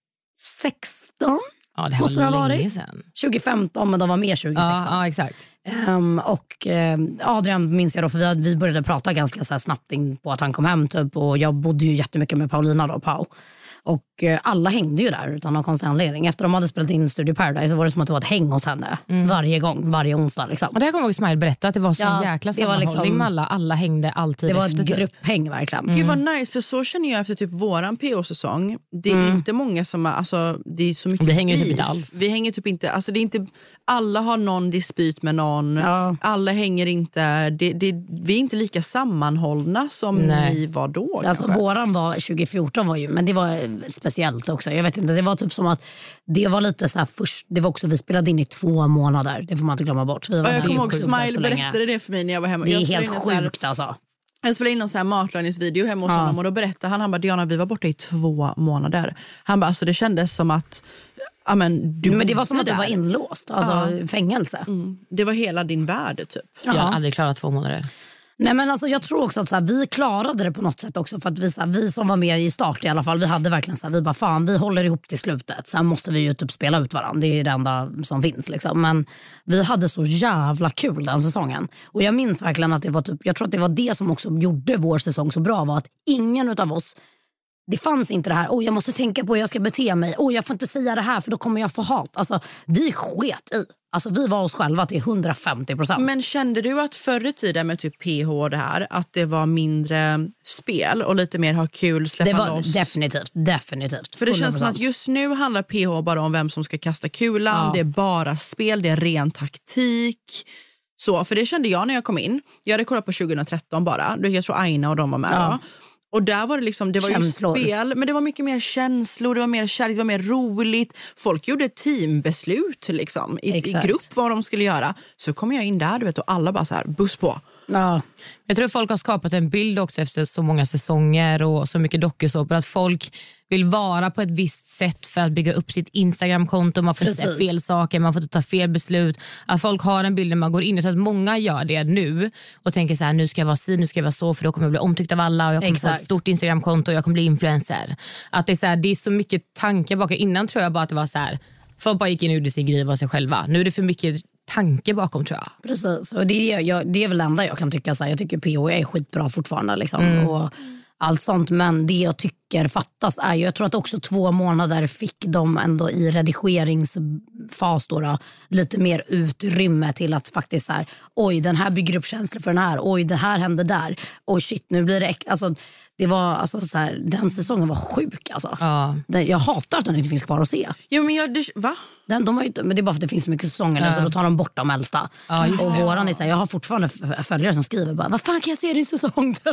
S3: Ja, det här
S1: Måste det
S3: var
S1: ha
S3: länge
S1: varit?
S3: sedan.
S1: 2015, men de var med 2016.
S3: Ja, ja, exakt.
S1: Ehm, och eh, Adrian minns jag då, för vi, hade- vi började prata ganska så snabbt in på att han kom hem. Typ, och jag bodde ju jättemycket med Paulina då, Pau. Och eh, alla hängde ju där utan någon konstig anledning. Efter de hade spelat in Studio Paradise så var det som att det var ett häng hos henne. Varje gång, varje onsdag. Liksom.
S3: Och det här kommer jag ihåg Smile berätta att det var så
S1: Ja,
S3: jäkla
S1: det var
S3: sammanhållning
S1: liksom-
S3: med alla. Alla hängde alltid
S1: Det var ett
S3: typ.
S1: grupphäng verkligen.
S2: Gud vad nice, för så känner jag efter typ våran PO-säsong. Det är
S1: Mm.
S2: inte många som är, alltså, det är så mycket
S3: Vi hänger typ inte alls.
S2: Vi hänger typ inte, alltså det är inte, alla har någon dispyt med någon,
S1: Ja.
S2: alla hänger inte, det, det, vi är inte lika sammanhållna som
S3: Nej.
S2: ni var då.
S1: Alltså,
S2: kanske.
S1: våran var 2014 var ju, men det var speciellt också. Jag vet inte, det var typ som att det var lite så här först, det var också, vi spelade in i två månader. Det får man inte glömma bort. Vi var
S2: Ja, jag kommer ihåg
S1: sjukt
S2: Smile berättade det för mig när jag var hemma.
S1: Det är helt
S2: så här-
S1: sjukt alltså.
S2: Jag spelade in någon så här matlagningsvideo hemma hos
S1: Ja.
S2: honom och då berättade han, han bara, Diana vi var borta i två månader. Han bara, alltså det kändes som att ja, men, du
S1: Men det var som att du var inlåst, alltså fängelse.
S2: Det var hela din värld typ.
S3: Jag har aldrig klarat två månader.
S1: Nej, men alltså, jag tror också att så här, vi klarade det på något sätt också. För att vi, så här, vi som var med i start i alla fall, vi hade verkligen så här, vi bara fan vi håller ihop till slutet. Sen måste vi ju typ spela ut varandra. Det är ju det enda som finns. Liksom. Men vi hade så jävla kul den säsongen. Och jag minns verkligen att det var typ, jag tror att det var det som också gjorde vår säsong så bra. var att ingen av oss det fanns inte det här, oh, jag måste tänka på hur jag ska bete mig. Oh, jag får inte säga det här för då kommer jag få hat. Alltså, vi sket i. Alltså, vi var oss själva till 150 procent.
S2: Men kände du att förr i tiden med typ PH och det här, att det var mindre spel och lite mer ha kul, släppa
S1: Det var
S2: loss?
S1: definitivt, definitivt.
S2: För det känns som
S1: 100%.
S2: att just nu handlar PH bara om vem som ska kasta kulan.
S1: Ja.
S2: Det är bara spel, det är ren då. Så, för det kände jag när jag kom in. Jag hade kollat på 2013 bara. Jag tror Aina och de var med
S1: Ja.
S2: Och där var det liksom, det var
S1: Känslor.
S2: ju spel, men det var mycket mer känslor, det var mer kärlek, det var mer roligt. Folk gjorde teambeslut liksom, i, i grupp vad de skulle göra. Så kom jag in där du vet, och alla bara så här, buss på.
S1: Ja.
S3: Jag tror folk har skapat en bild också efter så många säsonger och så mycket dokusåpor att folk vill vara på ett visst sätt för att bygga upp sitt Instagramkonto. Man får inte säga fel saker, man får inte ta fel beslut. Att folk har en bild när man går in. Tror att många gör det nu och tänker så här, nu ska jag vara si, nu ska jag vara så för då kommer jag bli omtyckt av alla och jag kommer få ett
S1: Exakt.
S3: stort Instagramkonto och jag kommer bli influencer. Att det, är så här, det är så mycket tankar bakom. Innan tror jag bara att det var så här, folk bara gick in och gjorde sin grej och var sig själva. Nu är det för mycket tanke bakom tror jag.
S1: Precis, och det, är, jag, det är väl det enda jag kan tycka. Så här, jag tycker PO är skitbra fortfarande. Liksom, och allt sånt. Men det jag tycker fattas är ju, jag tror att också två månader fick de ändå i redigeringsfas då, då, lite mer utrymme till att faktiskt så här, oj den här bygger upp känslor för den här, oj det här händer där, oj shit nu blir det äk-" alltså, det var, alltså, så här, Den säsongen var sjuk. Alltså.
S3: Ja.
S1: Den, jag hatar att den inte finns kvar att se.
S2: Ja, men jag, det, va?
S1: Den, de har ju, men det är bara för att det finns så mycket säsonger nu, så då tar de bort de äldsta.
S3: Ja,
S1: och
S3: det.
S1: våran är så här, jag har fortfarande följare som skriver bara, vad fan kan jag se din säsong? (laughs)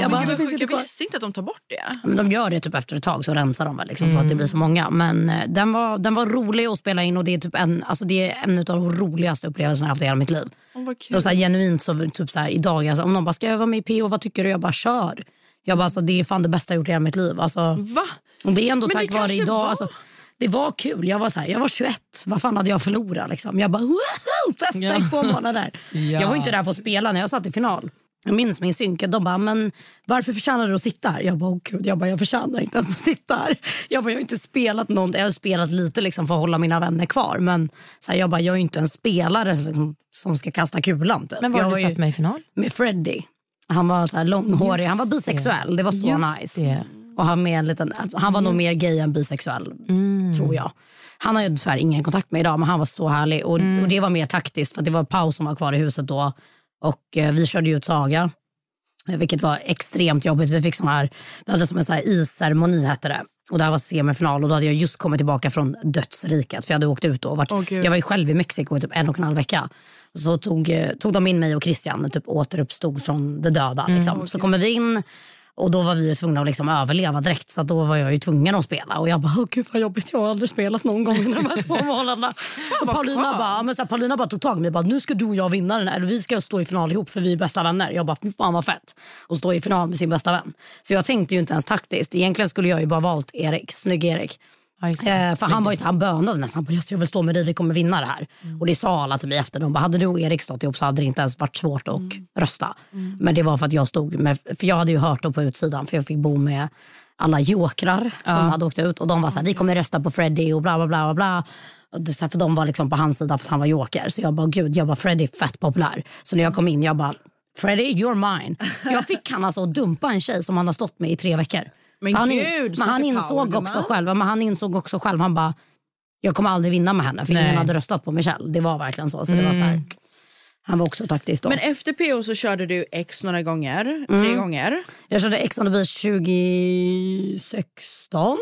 S1: jag bara,
S2: Men
S1: "Det
S2: gud,
S1: inte
S2: jag
S1: kvar."
S2: visste inte att de tar bort det.
S1: men de gör det typ efter ett tag så rensar de väl liksom, för att det blir så många. Men eh, den var, den var rolig att spela in och det är, typ en, alltså, det är en av de roligaste upplevelserna jag haft i hela mitt liv.
S2: Oh, vad
S1: Det
S2: kul.
S1: var så här, genuint så, typ så här, idag, alltså, om någon bara, ska jag vara med i PO, vad tycker du? Jag bara, kör. Jag bara, alltså, det är fan det bästa jag gjort i hela mitt liv. Alltså,
S2: Va?
S1: det är ändå
S2: Men
S1: tack vare idag.
S2: var-
S1: Alltså, det var kul. Jag var, så här, jag var 21. Vad fan hade jag förlorat? Liksom? Jag bara woho! Festa
S3: Ja.
S1: i två månader. (laughs)
S3: Ja.
S1: Jag var inte där för att spela när jag satt i final. Jag minns min synke. De bara, men varför förtjänar du att sitta här? Jag bara, oh, gud. Jag, bara jag förtjänar inte ens att sitta här. Jag, bara, jag har inte spelat någonting. Jag har spelat lite liksom, för att hålla mina vänner kvar. Men så här, jag, bara, jag är inte en spelare som, som ska kasta kulan. Typ.
S3: Men var
S1: jag
S3: du
S1: ju
S3: satt med i final?
S1: med Freddie. Han var så långhårig. Han var
S3: Just det.
S1: bisexuell. Det var så
S3: Just
S1: nice.
S3: det.
S1: Och han, med en liten, alltså, han var nog mer gay än bisexuell, tror jag. Han har jag tyvärr ingen kontakt med idag, men han var så härlig. Och, och Det var mer taktiskt, för det var Paus som var kvar i huset då. Och eh, Vi körde ut Saga, eh, vilket var extremt jobbigt. Vi fick sån här, vi hade som en sån här isceremoni, hette det. Och det här var semifinal och då hade jag just kommit tillbaka från dödsriket. För jag hade åkt ut då. och Varit,
S2: Gud.
S1: jag var ju själv i Mexiko i typ en och en halv vecka. Så tog, tog de in mig och Christian och typ återuppstod från det döda. Liksom. Så kommer vi in och då var vi tvungna att liksom överleva direkt. Så att då var jag ju tvungen att spela. Och jag bara, åh gud vad jobbigt, jag har aldrig spelat någon gång under de här två (laughs) månaderna. så Paulina bara, men så här, Paulina bara tog tag i mig och bara, nu ska du och jag vinna den här. Vi ska stå i final ihop för vi är bästa vänner. Jag bara, fan vad fett. Och stå i final med sin bästa vän. Så jag tänkte ju inte ens taktiskt. Egentligen skulle jag ju bara valt Erik, snygg Erik.
S3: Ja.
S1: Eh, för han, var han bönade nästan. Han bara, "Yes, jag vill stå med dig, vi kommer vinna det här. Och det sa alla till mig efter. De bara, hade du och Erik stått ihop så hade det inte ens varit svårt att rösta. Men det var för att jag stod med, för jag hade ju hört dem på utsidan för jag fick bo med alla jokrar som hade åkt ut. Och de var så här, vi kommer rösta på Freddie och bla bla bla. bla, här, För de var liksom på hans sida för att han var joker. Så jag bara, gud, jag bara, Freddie är fett populär. Så när jag kom in, jag bara, Freddie, you're mine. Så jag fick han alltså att dumpa en tjej som han har stått med i tre veckor.
S2: Men
S1: han,
S2: gud,
S1: men han insåg
S2: Paul,
S1: också själv, men han insåg också själv, han bara, jag kommer aldrig vinna med henne för
S3: Nej.
S1: ingen hade röstat på Michelle. Det var verkligen så. så det var så här, han var också taktisk då.
S2: Men efter PO så körde du X några gånger, tre gånger.
S1: jag körde Ex on the beach 2016,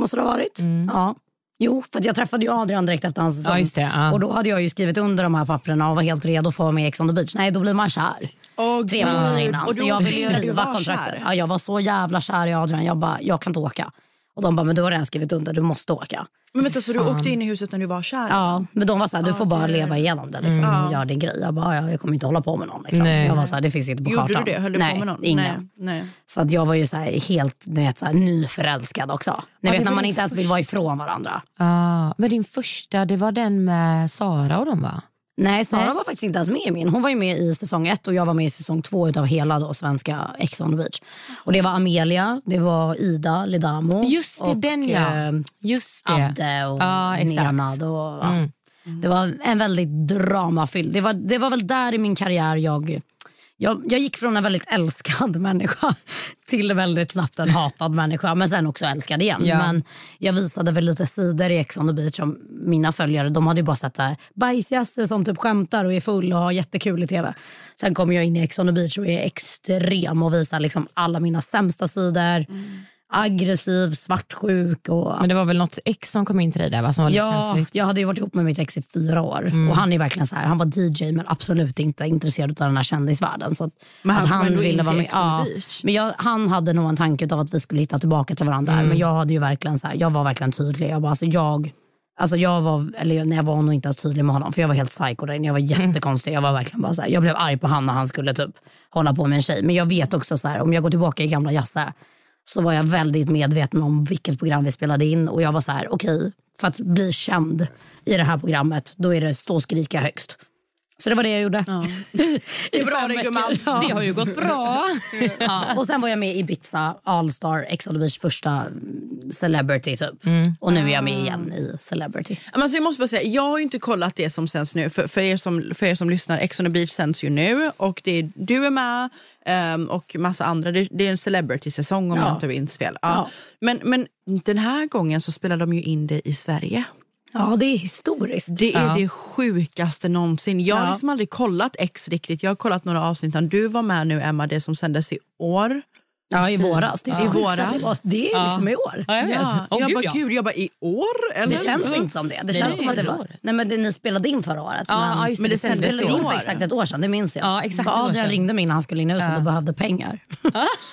S1: måste det ha varit. Ja. Jo, för att jag träffade ju Adrian direkt efter hans säsong.
S3: Ja, just det, ja.
S1: Och då hade jag ju skrivit under de här papperna och var helt redo för att vara med i Ex on the beach. Nej, då blir man kär.
S2: Åh,
S1: Tre månader innan.
S2: Och
S1: så
S2: du
S1: jag ville ju riva
S2: var
S1: kontraktet. Ja, jag var så jävla kär i Adrian. Jag bara, jag kan inte åka. Och de bara, men du har redan skrivit under, du måste åka.
S2: Men vänta, så du åkte in i huset när du var kär?
S1: Ja, men de var såhär, du får bara leva igenom det liksom, och göra din grej. Jag bara, ja, jag kommer inte hålla på med någon. Liksom.
S3: Nej.
S1: Jag var såhär, det finns inte på
S2: Gjorde
S1: kartan.
S2: du det? Höll du
S1: Nej,
S2: på med någon?
S1: ingen.
S2: Nej.
S1: Så att jag var ju så här, helt ni vet, så här, nyförälskad också. Ni
S3: Ja,
S1: vet när man inte ens vill vara ifrån varandra.
S3: Ah, men din första, det var den med Sara och dem va?
S1: Nej, Sara var faktiskt inte ens med i min. Hon var ju med i säsong ett och jag var med i säsong två utav hela då, svenska Ex on the beach. Och det var Amelia, det var Ida Lidamo.
S3: Just det,
S1: och,
S3: den ja.
S1: eh,
S3: Just det.
S1: Adde och
S3: Ja. Mm.
S1: Nenad. Och, ja. Det var en väldigt dramafylld. Det var, det var väl där i min karriär jag, jag... Jag gick från en väldigt älskad (laughs) människa till väldigt snabbt en hatad människa. Men sen också älskad igen.
S3: Ja.
S1: Men jag visade väl lite sidor i Ex on the beach som mina följare de hade ju bara sett bajsjasse som typ skämtar och är full och har jättekul i tv. Sen kommer jag in i Ex on the beach och är extrem och visar liksom alla mina sämsta sidor. Aggressiv, svartsjuk och...
S3: Men det var väl något ex som kom in till dig där va? Som var lite
S1: Ja,
S3: känsligt.
S1: jag hade ju varit ihop med mitt ex i fyra år.
S2: Mm.
S1: Och Han är verkligen så här, han var DJ men absolut inte intresserad av den här kändisvärlden. Så att,
S2: Men han
S1: att
S2: in till
S1: vara med. Ja, men jag, han hade nog en tanke av att vi skulle hitta tillbaka till varandra.
S2: Mm.
S1: där. Men jag hade ju verkligen så här, jag var verkligen tydlig. Jag, bara, alltså, jag, alltså, jag var, eller nej, jag var nog inte ens tydlig med honom för jag var helt psycho där. Jag var jättekonstig. Jag var verkligen bara så här, jag blev arg på han när han skulle typ hålla på med en tjej. Men jag vet också så här, om jag går tillbaka i gamla Jasse så var jag väldigt medveten om vilket program vi spelade in och jag var så här, okej, för att bli känd i det här programmet, då är det stå och skrika högst. Så det var det jag gjorde. (laughs)
S2: Det är bra det gumman.
S1: Ja.
S3: Det har ju gått bra. (laughs)
S1: Ja. Och sen var jag med i Ibiza, Allstar, Ex on the beach första mm, celebrity typ. Och nu är jag med igen i celebrity.
S2: Men alltså jag måste bara säga, jag har ju inte kollat det som sänds nu. För, för, er, som, för er som lyssnar, Ex on the beach sänds ju nu och det är, du är med ehm, och massa andra. Det, det är en celebrity-säsong om
S1: Ja.
S2: jag inte minns fel. Ja.
S1: Ja.
S2: Men, men den här gången så spelar de ju in det i Sverige.
S1: Ja, det är historiskt.
S2: Det är
S3: Ja.
S2: det sjukaste någonsin. Jag har
S1: Ja.
S2: liksom aldrig kollat X riktigt. Jag har kollat några avsnitt. Du var med nu Emma, det som sändes i år.
S1: Ja, i våras. Det är, så
S2: I våras.
S1: Det, är liksom i år.
S3: Ja, jag vet.
S2: Ja,
S3: Åh,
S2: jag
S3: gud,
S2: bara,
S3: ja.
S2: gud, jag bara i år? Eller?
S1: Det känns inte som det. Det känns som att det var... Nej, men det, ni spelade in förra året.
S3: Ja,
S1: men,
S3: ja, just det,
S1: men
S3: det
S1: det spelade
S2: i
S1: in
S2: år.
S1: för exakt ett år sedan, det minns jag.
S3: Ja, exakt
S1: Adrian ringde mig innan han skulle in i huset och behövde pengar.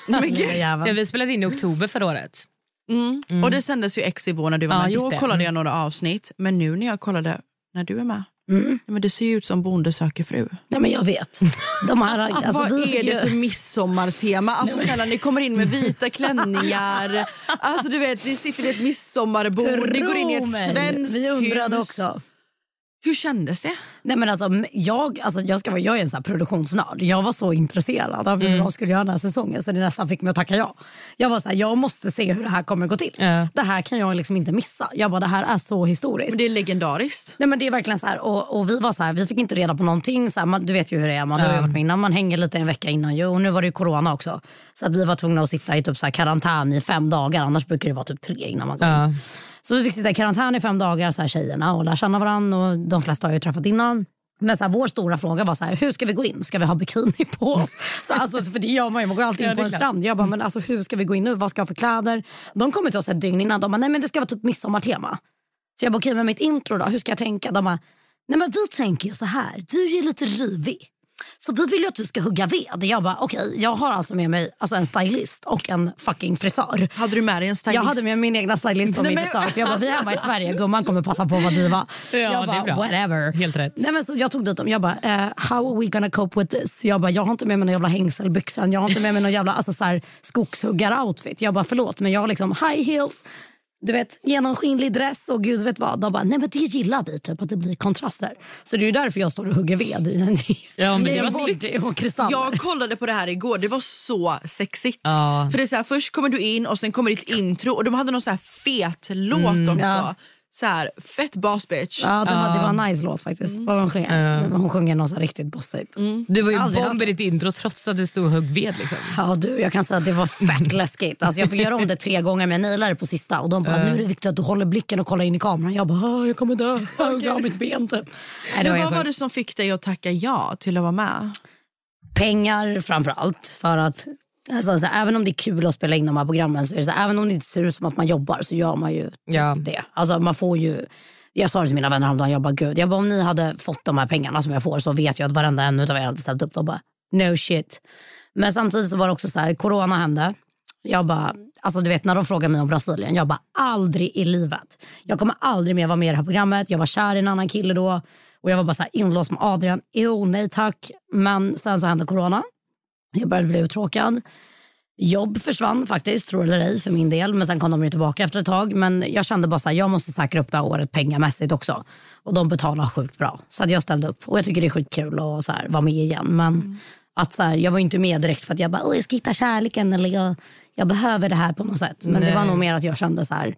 S2: Nej, men (laughs) gud.
S3: Ja, vi spelade in i oktober förra året.
S2: Mm. Och det sändes ju X i vår när du var
S3: Ja,
S2: med. Då
S3: det.
S2: kollade
S3: Mm.
S2: jag några avsnitt. Men nu när jag kollade när du är med.
S1: Mm.
S2: Men det ser ju ut som Bonde söker fru.
S1: Nej, men jag vet. De här, (laughs) alltså,
S2: Vad är det för midsommartema? Alltså snälla, ni kommer in med vita klänningar. (laughs) Alltså du vet, ni sitter vid ett midsommarbord. Ni går in i ett
S1: Tro
S2: svenskt
S1: Vi undrade
S2: hus.
S1: också.
S2: Hur kändes det?
S1: Nej, men alltså, jag, alltså, jag, ska vara, jag är en sån här produktionsnörd. Jag var så intresserad av hur
S3: Mm.
S1: de skulle göra den här säsongen så det nästan fick mig att tacka ja. Jag var så här, jag måste se hur det här kommer gå till.
S3: Ja.
S1: Det här kan jag liksom inte missa. Jag bara, det här är så historiskt.
S2: Men det är legendariskt.
S1: Nej, men det är verkligen så här, och, och vi var så här, vi fick inte reda på någonting. Så här, man, du vet ju hur det är, man, du har varit med innan. Man hänger lite en vecka innan ju, och nu var det ju corona också. Så att vi var tvungna att sitta i typ så här karantän i fem dagar. Annars brukar det vara typ tre innan man går. Så vi fick sitta i karantän i fem dagar, så här, tjejerna, och lära känna varandra. Och de flesta har ju träffat innan. Men så här, vår stora fråga var så här, hur ska vi gå in? Ska vi ha bikini på oss? (laughs) Så, alltså, för det gör man ju, man går alltid in på en strand. Jag bara, men alltså, hur ska vi gå in nu? Vad ska jag ha för kläder? De kommer till oss ett dygn innan. De bara, nej men det ska vara typ midsommartema. Så jag bara, okej men mitt intro då, hur ska jag tänka? De bara, nej men vi tänker så här, du är lite rivig. Så vi vill ju att du ska hugga ved. Jag bara, okej jag har alltså med mig alltså, en stylist och en fucking frisör.
S2: Hade du med dig en stylist?
S1: Jag hade med min egna stylist och
S2: Nej,
S1: min frisör. För jag bara, vi är hemma i Sverige, gumman kommer passa på att vara diva.
S3: Ja,
S1: jag
S3: det är
S1: bara,
S3: bra.
S1: whatever.
S3: Helt rätt.
S1: Nej, men så jag tog dit dem. Jag bara, eh, how are we gonna cope with this? Jag bara, jag har inte med mig någon jävla hängselbyxan. Jag har inte med mig någon jävla alltså, så här, skogshuggar-outfit. Jag bara, förlåt men jag har liksom high heels. Du vet, genomskinlig dress och gud vet vad. De bara, nej men det gillar vi, typ att det blir kontraster. Så det är ju därför jag står och hugger ved i en
S3: Ja, men (laughs) det var
S1: och kristaller.
S2: Jag kollade på det här igår, det var så sexigt.
S3: Ja.
S2: För det är så här, Först kommer du in och sen kommer ditt intro och de hade någon så här fet låt också.
S1: Mm, ja.
S2: Så här, fett boss bitch.
S1: Ja, det, var, det var en nice låt faktiskt. Vad Hon, sjöng. hon sjunger något så här riktigt bossigt.
S3: Du var ju bomb i ditt intro trots att du stod och högg ved. Liksom.
S1: Ja du, jag kan säga att det var fett (laughs) läskigt. Alltså, jag fick göra om det tre gånger men jag nailade det på sista. Och de bara, nu är det viktigt att du håller blicken och kollar in i kameran. Jag bara, "Ah, jag kommer dö. (laughs) Jag har mitt ben typ. Nej, det
S2: Men
S1: var
S2: vad var det som fick dig att tacka ja till att vara med?
S1: Pengar framför allt. För att alltså, så här, även om det är kul att spela in de här programmen så är det så här, även om det inte ser ut som att man jobbar så gör man ju typ
S3: Ja.
S1: det. Alltså, man får ju jag sa det till mina vänner häromdagen, jag bara gud, jag bara, om ni hade fått de här pengarna som jag får så vet jag att varenda en av er hade ställt upp. De bara no shit. Men samtidigt så var det också så här, corona hände. Jag bara, alltså du vet när de frågade mig om Brasilien, jag bara aldrig i livet. Jag kommer aldrig mer vara med i det här programmet. Jag var kär i en annan kille då och jag var bara så här inlåst med Adrian. Jo, nej tack. Men sen så hände corona. Jag började bli uttråkad. Jobb försvann faktiskt, tror eller ej för min del. Men sen kom de ju tillbaka efter ett tag. Men jag kände bara att jag måste säkra upp det här året pengamässigt också. Och de betalar sjukt bra. Så att jag ställde upp. Och jag tycker det är skitkul att så här, vara med igen. Men att så här, jag var inte med direkt för att jag bara, "Åh, jag ska hitta kärleken eller jag, jag behöver det här på något sätt. Men det var
S3: Nej.
S1: nog mer att jag kände så här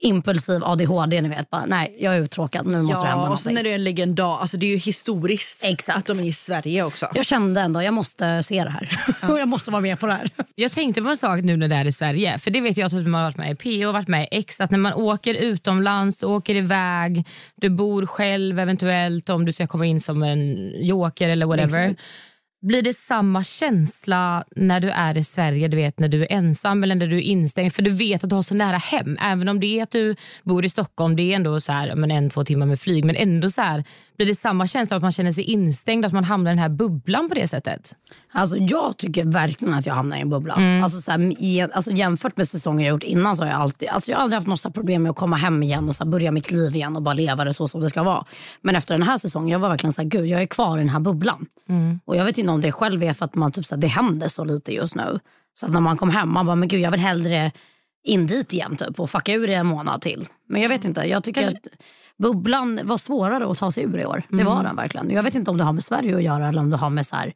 S1: impulsiv ADHD, ni vet. Bara, nej, jag är uttråkad, nu måste det hända
S2: Ja, och sen
S1: någonting.
S2: är det en legendar. Alltså det är ju historiskt
S1: Exakt.
S2: att de är i Sverige också.
S1: Jag kände ändå, jag måste se det här. (laughs) och jag måste vara med på det här.
S3: Jag tänkte på en sak nu när det är i Sverige. För det vet jag typ, när man har varit med i P och varit med i X. Att när man åker utomlands, åker iväg, du bor själv eventuellt om du ska komma in som en joker eller whatever.
S1: Exakt.
S3: Blir det samma känsla när du är i Sverige, du vet när du är ensam eller när du är instängd? För du vet att du har så nära hem. Även om det är att du bor i Stockholm, det är ändå så här, men en, två timmar med flyg. Men ändå så här, blir det samma känsla att man känner sig instängd, att man hamnar i den här bubblan på det sättet?
S1: Alltså, jag tycker verkligen att jag hamnar i en bubbla.
S3: Mm.
S1: Alltså, så här, i, alltså, jämfört med säsonger jag gjort innan så har jag alltid, alltså, jag har aldrig haft här problem med att komma hem igen och så här, börja mitt liv igen och bara leva det så som det ska vara. Men efter den här säsongen jag var verkligen så här, gud jag är kvar i den här bubblan.
S3: Mm.
S1: Och jag vet inte om det själv är för att man, typ, så här, det händer så lite just nu. Så att när man kom hem man bara, men gud jag vill hellre in dit igen typ, och fucka ur det en månad till. Men jag vet inte, jag tycker
S3: Kanske-
S1: att bubblan var svårare att ta sig ur i år. Det var den verkligen. Jag vet inte om det har med Sverige att göra eller om det har med så här,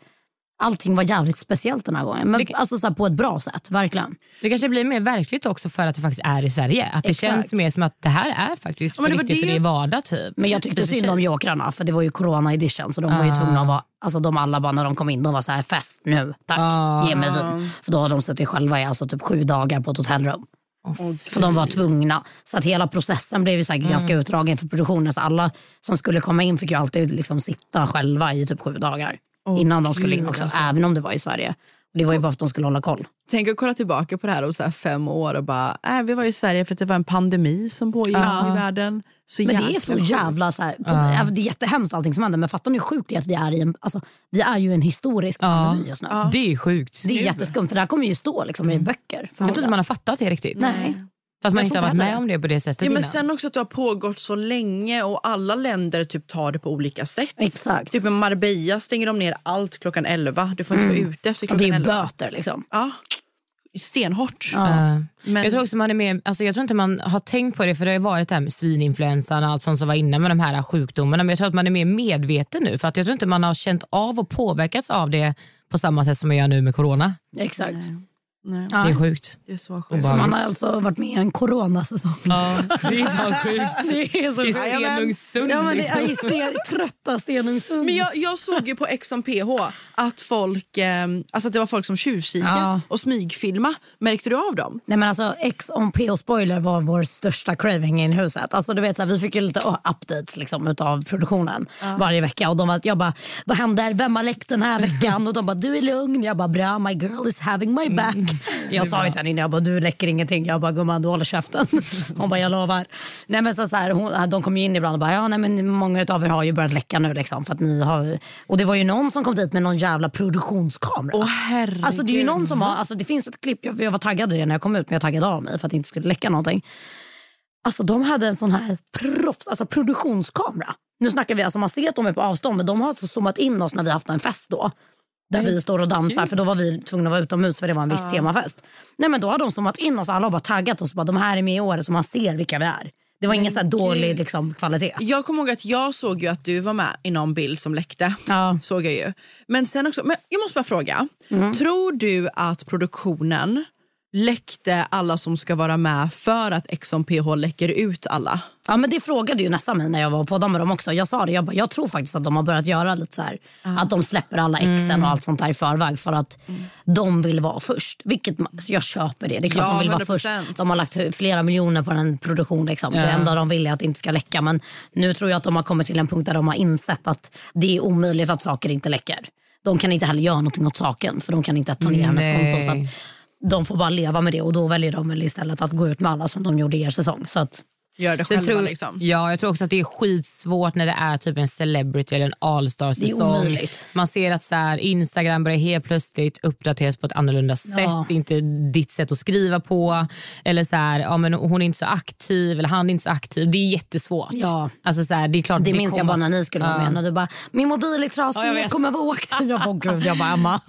S1: allting var jävligt speciellt den här gången. Men
S3: Det-
S1: alltså så här, på ett bra sätt, verkligen.
S3: Det kanske blir mer verkligt också för att det faktiskt är i Sverige. Att det
S1: Exakt.
S3: känns mer som att det här är faktiskt
S2: Ja, men
S3: på
S2: det
S3: riktigt och
S2: det-
S3: det är vardag typ.
S1: Men jag tyckte synd om jokrarna för det var ju corona edition så de var ju
S3: Ah.
S1: tvungna att vara, alltså de alla bara när de kom in, de var så här fest nu, tack,
S3: Ah.
S1: ge mig vin. För då hade de suttit själva i alltså typ sju dagar på ett hotellrum. För de var tvungna. Så att hela processen blev ju så här ganska utdragen för produktionen. Så alla som skulle komma in fick ju alltid liksom sitta själva i typ sju dagar. innan de skulle in också,
S2: alltså.
S1: även om det var i Sverige. Det var ju bara för att de skulle hålla koll.
S2: Tänk att kolla tillbaka på det här om så här fem år och bara, äh, vi var i Sverige för att det var en pandemi som pågick
S1: Ja.
S2: i världen. Så
S1: Men det är så jävla... Så här, även- Det är jättehemskt allting som händer men fattar ni hur sjukt det är att vi är i en... Alltså, vi är ju en historisk pandemi just nu.
S3: Det är sjukt.
S1: Det är jätteskumt för det här kommer ju stå liksom, i böcker.
S3: Jag tror inte man har fattat det riktigt.
S1: Nej.
S3: För att man inte har varit med om det på det sättet
S2: Ja, men
S3: innan.
S2: sen också att det har pågått så länge och alla länder typ tar det på olika sätt.
S1: Exakt.
S2: Typ i Marbella stänger de ner allt klockan 11. Du får inte vara ute efter
S1: Och det
S2: klockan
S1: är ju
S2: 11.
S1: böter liksom.
S2: Ja, stenhårt.
S3: Eh,
S2: Men-
S3: Jag tror också man är med, alltså jag tror inte man har tänkt på det för det har ju varit det här med svininfluensan och allt sånt som var inne med de här sjukdomarna. Men jag tror att man är mer medveten nu för att jag tror inte man har känt av och påverkats av det på samma sätt som man gör nu med corona.
S1: Exakt.
S2: Nej,
S3: Det är sjukt.
S2: det är så sjukt.
S3: bara-
S1: Man har alltså varit med i en coronasäsong.
S3: Ja, det är fan sjukt. (laughs)
S1: Det är så
S3: I. Stenungsund.
S1: Ja, men det
S3: liksom.
S1: är i (laughs) sten, trötta Stenungsund.
S2: Men jag, jag såg ju på Ex on PH att, folk, eh, alltså att det var folk som tjuvkikade
S1: Ja.
S2: och smygfilma. Märkte du av dem?
S1: Nej men alltså X on PH spoiler var vår största craving i huset. Alltså du vet så här, vi fick ju lite oh, updates liksom utav produktionen varje vecka och de var, jag bara vad händer, vem har läckt den här veckan? Och de bara du är lugn, jag bara bra my girl is having my back. Jag sa ju till henne innan, jag bara du läcker ingenting, jag bara gumman du håller käften. (laughs) Hon bara jag lovar. Nej men så, så här, hon, de kom ju in ibland och bara ja nej men många av er har ju börjat läcka nu liksom för att ni har och det var ju någon som kom dit med någon jävla produktionskamera.
S2: Åh herregud.
S1: Alltså det är ju någon som har, alltså det finns ett klipp, jag, jag var taggad i det när jag kom ut men jag taggade av mig för att det inte skulle läcka någonting. Alltså de hade en sån här proffs, alltså produktionskamera. Nu snackar vi, alltså man ser att de är på avstånd men de har alltså zoomat in oss när vi haft en fest då. Där vi står och dansar för då var vi tvungna att vara utomhus för det var en viss temafest. Nej men då har de zoomat in oss alla och bara taggat oss. Bara, de här är med i år så man ser vilka vi är. Det var ingen så dålig liksom, kvalitet.
S2: Jag kommer ihåg att jag såg ju att du var med i någon bild som läckte.
S1: Ja.
S2: Såg jag ju. Men sen också, men jag måste bara fråga.
S1: Mm.
S2: Tror du att produktionen läckte alla som ska vara med för att Ex on PH läcker ut alla?
S1: Ja men det frågade ju nästan mig när jag var på dem med dem också. Jag sa det, jag, bara, jag tror faktiskt att de har börjat göra lite så här. Att de släpper alla exen och allt sånt där i förväg för att de vill vara först. Vilket man- jag köper det. Det är klart
S2: Ja,
S1: de vill vara
S2: 100%.
S1: först. De har lagt flera miljoner på en produktion. Liksom. Det enda de vill är att det inte ska läcka. Men nu tror jag att de har kommit till en punkt där de har insett att det är omöjligt att saker inte läcker. De kan inte heller göra någonting åt saken för de kan inte ta ner hennes konto. Så att de får bara leva med det och då väljer de väl istället att gå ut med alla som de gjorde i er säsong. Så att,
S2: gör det
S3: Så jag
S2: själva.
S3: tror,
S2: liksom.
S3: Ja, jag tror också att det är skitsvårt när det är typ en celebrity eller en all-star-säsong.
S1: Det.
S3: Man ser att så här, Instagram börjar helt plötsligt uppdateras på ett annorlunda sätt.
S1: Ja.
S3: Det är inte ditt sätt att skriva på. Eller så här, ja, men hon är inte så aktiv eller han är inte så aktiv. Det är jättesvårt.
S1: Ja.
S3: Alltså, så här, det är klart
S1: Det minns jag
S3: kommer-
S1: bara när ni skulle vara med. När du bara, min mobil är trasig,
S3: Ja, jag
S1: jag, kommer vara aktiv. (laughs) Jag bara, gud, jag bara, Emma.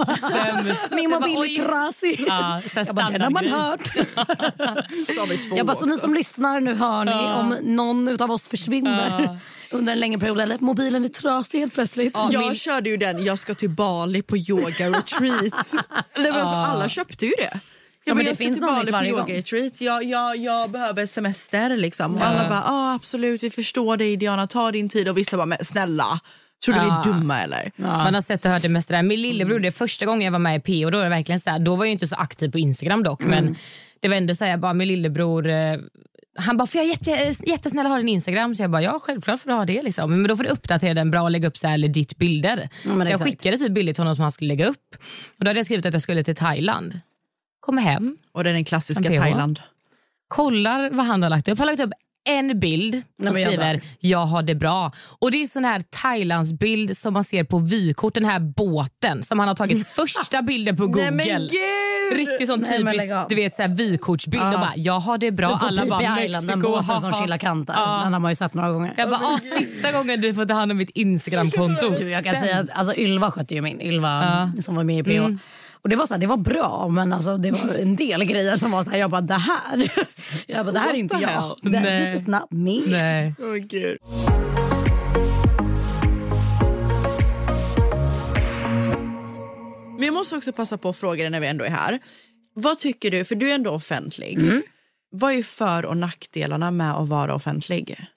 S1: Min
S3: Jag bara,
S1: mobil är trasig.
S3: Ja,
S1: jag bara, den har man hört. (laughs) Jag bara, så ni som lyssnar, nu hör ni om någon av oss försvinner (laughs) under en längre period eller mobilen är trasig helt plötsligt.
S2: Jag körde ju den, jag ska till Bali på yoga retreat. (laughs) Men alltså, alla köpte ju det. Jag,
S1: men
S2: bara,
S1: det finns
S2: på
S1: varje
S2: yoga
S1: gång.
S2: retreat. Jag, jag, jag behöver semester. Liksom. Och alla bara, ah, absolut, vi förstår dig Diana, ta din tid. Och vissa bara, men snälla, tror du vi är
S3: Ja.
S2: dumma eller?
S3: Man har sett och hört det mesta där. Min lillebror, det är första gången jag var med i PO, då var det verkligen så här, då var jag inte så aktiv på Instagram dock, men det var ändå så här, jag bara, min lillebror eh, han bara, får jag jätte, jättesnälla ha din Instagram? Så jag bara, ja självklart får du ha det. Liksom. Men då får du uppdatera den bra och lägga upp så här legit bilder.
S1: men
S3: så jag skickade typ bilder till honom som han skulle lägga upp. Och Då hade jag skrivit att jag skulle till Thailand. Kommer hem,
S2: Och det är den klassiska. Thailand.
S3: kollar vad han har lagt upp. Han har lagt upp en bild och skriver jag har det bra. Och Det är sån här Thailandsbild som man ser på vykort, den här båten som han har tagit (laughs) första bilden på Google.
S2: Nej men gud!
S3: Riktigt sån typisk du vet, så här, vykortsbild. Och bara, jag har det bra.
S1: Typ
S3: Alla bara,
S1: Phi Island, den
S3: Mexiko,
S1: båten som chillar kanter.
S3: Ja.
S1: Den har man ju sett några gånger.
S3: Jag bara, ah, sista gången du får ta hand om mitt Instagramkonto.
S1: Du, jag kan säga att alltså, Ylva skötte ju min. Ylva som var med i PH. Och det var, så här, det var bra, men alltså, det var en del grejer som var så här, jag bara det här, (laughs) jag bara, det här är inte jag. Det,
S3: Nej.
S1: this is not me.
S3: Nej.
S2: Åh, gud. Men jag måste också passa på att fråga dig när vi ändå är här. Vad tycker du, för du är ändå offentlig. Vad är för och nackdelarna med att vara offentlig?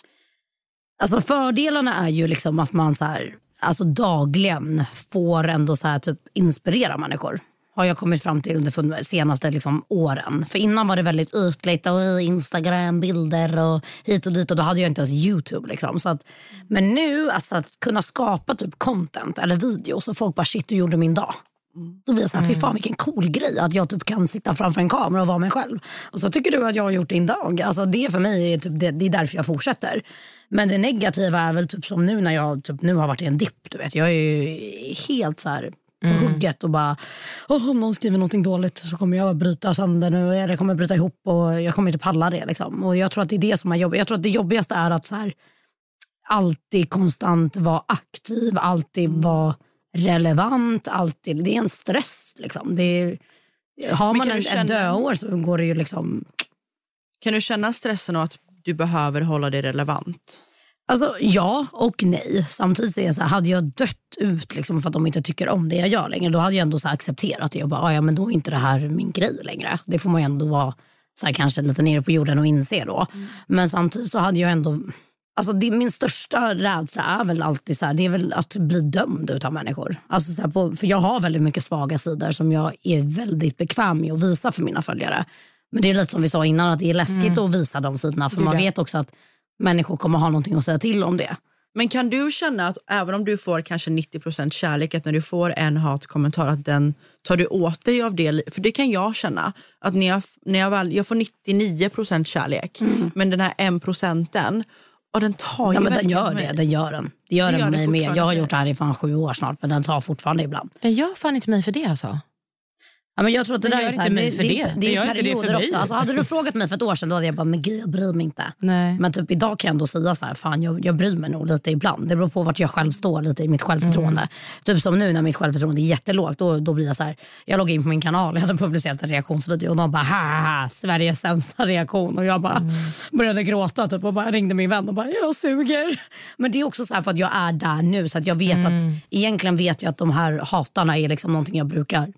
S1: Alltså fördelarna är ju liksom att man så här, alltså dagligen får ändå så här, typ inspirera människor. Har jag kommit fram till under de senaste liksom, åren. För innan var det väldigt ytligt och Instagram, bilder och hit och dit och då hade jag inte ens Youtube. Liksom. Så att, men nu alltså, att kunna skapa typ content eller videos och folk bara shit du gjorde min dag. Då blir jag så här, fy fan vilken cool grej att jag typ kan sitta framför en kamera och vara mig själv. Och så tycker du att jag har gjort din dag. Alltså det för mig är, typ, det, det är därför jag fortsätter. Men det negativa är väl typ som nu när jag typ, nu har varit i en dipp. Du vet. Jag är ju helt så här på hugget och bara, "Åh, om någon skriver någonting dåligt så kommer jag bryta sönder nu. Eller kommer bryta ihop och jag kommer inte palla det. Liksom. Och jag tror att det är det som är jobbigt. Jag tror att det jobbigaste är att så här, alltid konstant vara aktiv, alltid vara relevant. Alltid. Det är en stress. Liksom. Det är, har man en,
S2: du
S1: ett
S2: känna-
S1: döår så går det ju liksom...
S2: Kan du känna stressen och att du behöver hålla dig relevant?
S1: Alltså ja och nej. Samtidigt är så här, hade jag dött ut liksom, för att de inte tycker om det jag gör längre, då hade jag ändå så accepterat det och bara, "Ah, ja men då är inte det här min grej längre. Det får man ju ändå vara så här, kanske lite nere på jorden och inse då. Men samtidigt så hade jag ändå Alltså det, min största rädsla är väl alltid så här, det är väl att bli dömd utav människor. Alltså så på, för jag har väldigt mycket svaga sidor som jag är väldigt bekväm med att visa för mina följare. Men det är lite som vi sa innan, att det är läskigt att visa de sidorna. För man vet också att människor kommer ha någonting att säga till om det.
S2: Men kan du känna att även om du får kanske 90 kärlek, att när du får en hatkommentar, att den tar du åt dig av det? För det kan jag känna, att när jag, när jag, väl, jag får 99% kärlek, men den här 1 procenten, och den tar
S1: Ja,
S2: ju
S1: men den gör
S2: mig.
S1: det. Den gör den. Det gör den
S2: gör
S1: med
S2: det
S1: mig med. Jag har gjort det här i fan sju år snart men den tar fortfarande ibland.
S3: Den gör fan inte mig för det alltså.
S1: Ja, men jag tror att det
S3: Den
S1: där
S3: gör
S1: är så här,
S3: inte mig för det.
S1: det, är
S3: det
S1: perioder också. Alltså, hade du frågat mig för ett år sedan då hade jag bara, men gud jag bryr mig inte.
S3: Nej.
S1: Men typ idag kan jag ändå säga så här, fan jag, jag bryr mig nog lite ibland. Det beror på vart jag själv står lite i mitt självförtroende.
S3: Mm.
S1: Typ som nu när mitt självförtroende är jättelågt. Då, då blir jag så här, jag loggar in på min kanal, jag hade publicerat en reaktionsvideo och de bara ha, Sveriges sämsta reaktion. Och jag bara
S3: Mm.
S1: började gråta typ, och bara ringde min vän och bara jag suger. Men det är också så här för att jag är där nu så att jag vet
S3: Mm.
S1: att egentligen vet jag att de här hatarna är liksom någonting jag brukar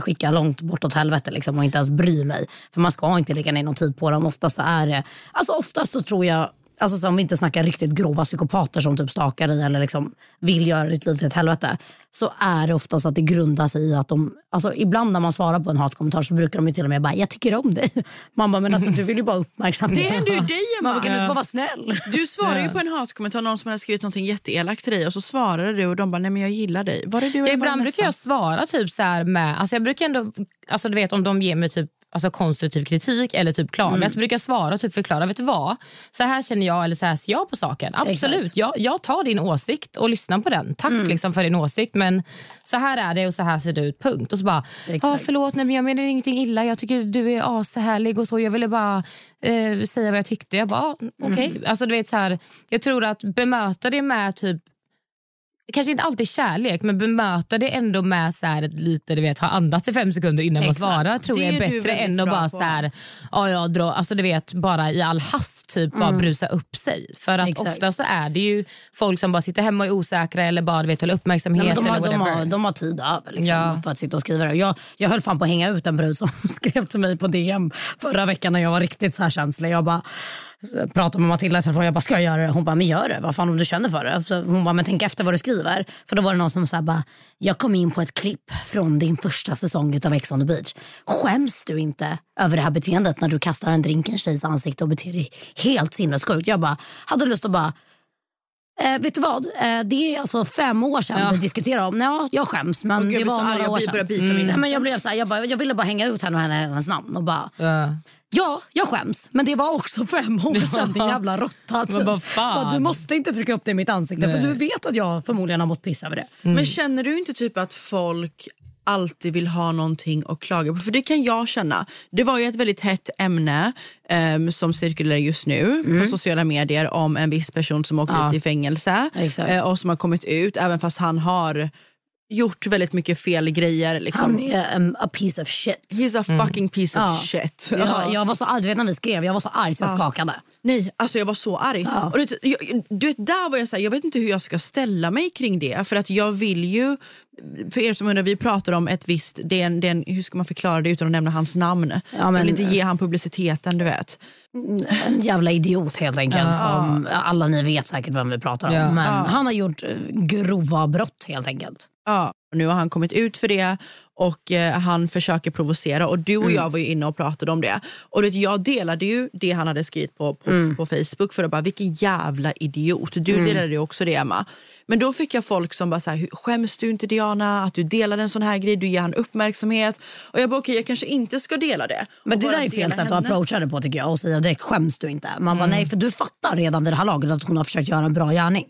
S1: skicka långt bortåt helvete liksom, och inte ens bry mig. För man ska inte lägga ner någon tid på dem. Oftast så är det, alltså oftast så tror jag, alltså så om vi inte snackar riktigt grova psykopater som typ stakar dig eller liksom vill göra ditt liv till ett helvete. Så är det oftast att det grundar sig i att de, alltså ibland när man svarar på en hatkommentar så brukar de ju till och med bara, jag tycker om dig. (laughs) Man bara, men alltså du vill ju bara uppmärksamhet.
S2: Det händer ju (laughs) dig
S1: Man
S2: Emma.
S1: kan du inte bara vara snäll?
S2: Du svarar ju (laughs) på en hatkommentar, någon som hade skrivit något jätteelakt till dig och så svarade du och de bara, nej men jag gillar dig. Var det du det
S3: Ibland brukar jag svara typ så här med, alltså jag brukar ändå, alltså du vet om de ger mig typ alltså, konstruktiv kritik eller typ klaga
S1: Mm.
S3: så brukar jag svara och typ förklara, vet du vad? Så här känner jag eller så här ser jag på saken. Absolut, jag, jag tar din åsikt och lyssnar på den. Tack
S1: Mm.
S3: liksom för din åsikt men så här är det och så här ser det ut, punkt. Och så bara,
S1: Exakt.
S3: förlåt nej, men jag menar ingenting illa, jag tycker du är ashärlig och så. Jag ville bara eh, säga vad jag tyckte. Jag bara, ah, okej.
S1: Mm.
S3: Alltså, du vet, så här, jag tror att bemöta det med typ Kanske inte alltid kärlek, men bemöta det ändå med så här lite, du vet, ha andats i fem sekunder innan man
S1: Exakt.
S3: svarar tror
S2: Det
S3: jag är
S2: är
S3: bättre
S2: väldigt
S3: än att bara
S2: på.
S3: så här, ja, jag drar, alltså du vet, bara i all hast typ bara brusa upp sig. För att
S1: Exakt.
S3: ofta så är det ju folk som bara sitter hemma och är osäkra eller bara vet, håller uppmärksamhet
S1: Nej, de, har,
S3: eller
S1: de, har, de har tid över liksom,
S3: Ja.
S1: för att sitta och skriva det. Jag, jag höll fan på att hänga ut en brud som (laughs) skrev till mig på DM förra veckan när jag var riktigt så här känslig. Jag bara pratade med Matilda i telefon. Jag bara, ska jag göra det? Hon bara, men gör det. Vad fan om du känner för det? Så hon bara, men tänk efter vad du skriver. För då var det någon som sa bara, jag kom in på ett klipp från din första säsong av Ex on the beach. Skäms du inte över det här beteendet när du kastar en drink i en tjejs ansikte och beter dig helt sinnessjukt? Jag bara, hade lust att bara Eh, vet du vad? Eh, det är alltså fem år sedan
S3: Ja.
S1: vi diskuterade om. Ja, jag skäms men
S2: Och gud,
S1: det
S2: jag
S1: var
S2: så arg,
S1: några
S2: jag
S1: år sedan.
S2: börjar bita i
S1: Nej, men jag, blev så här, jag, bara, jag ville bara hänga ut henne och henne, hennes namn och bara
S3: Ja.
S1: Ja, jag skäms. Men det var också fem år sedan din jävla råtta.
S3: Men vad fan?
S1: Bara, Du måste inte trycka upp det i mitt ansikte för du vet att jag förmodligen har mått piss över det.
S2: Men känner du inte typ att folk alltid vill ha någonting att klaga på? För det kan jag känna. Det var ju ett väldigt hett ämne ehm, som cirkulerar just nu på sociala medier om en viss person som åkte
S1: Ja.
S2: ut i fängelse eh, och som har kommit ut även fast han har gjort väldigt mycket fel grejer. Liksom.
S1: Han är um, a piece of shit.
S2: He's a fucking piece of
S1: Ja.
S2: shit.
S1: Jag, jag var så arg, du vet när vi skrev, jag var så arg så jag skakade.
S2: Nej, alltså jag var så arg. Och du, vet, jag, du vet, där var jag så här, jag vet inte hur jag ska ställa mig kring det. För att jag vill ju, för er som undrar, vi pratar om ett visst, det är en, det är en, hur ska man förklara det utan att nämna hans namn?
S1: Ja,
S2: jag
S1: men-
S2: vill inte ge han publiciteten, du vet.
S1: En jävla idiot helt enkelt. Som, alla ni vet säkert vem vi pratar om.
S3: Ja.
S1: Men han har gjort eh, grova brott helt enkelt.
S2: Ja. Och Nu har han kommit ut för det och eh, han försöker provocera. Och Du och jag var ju inne och pratade om det. Och du vet, Jag delade ju det han hade skrivit på, på, på Facebook för att bara, vilken jävla idiot. Du delade ju också det Emma. Men då fick jag folk som bara så här, "Hur- skäms du inte Diana att du delade en sån här grej, du ger han uppmärksamhet. Och jag bara okej jag kanske inte ska dela det.
S1: Men det där är fel sätt att approacha det på tycker jag. Och säga direkt skäms du inte. Man bara nej för du fattar redan vid det här laget att hon har försökt göra en bra gärning.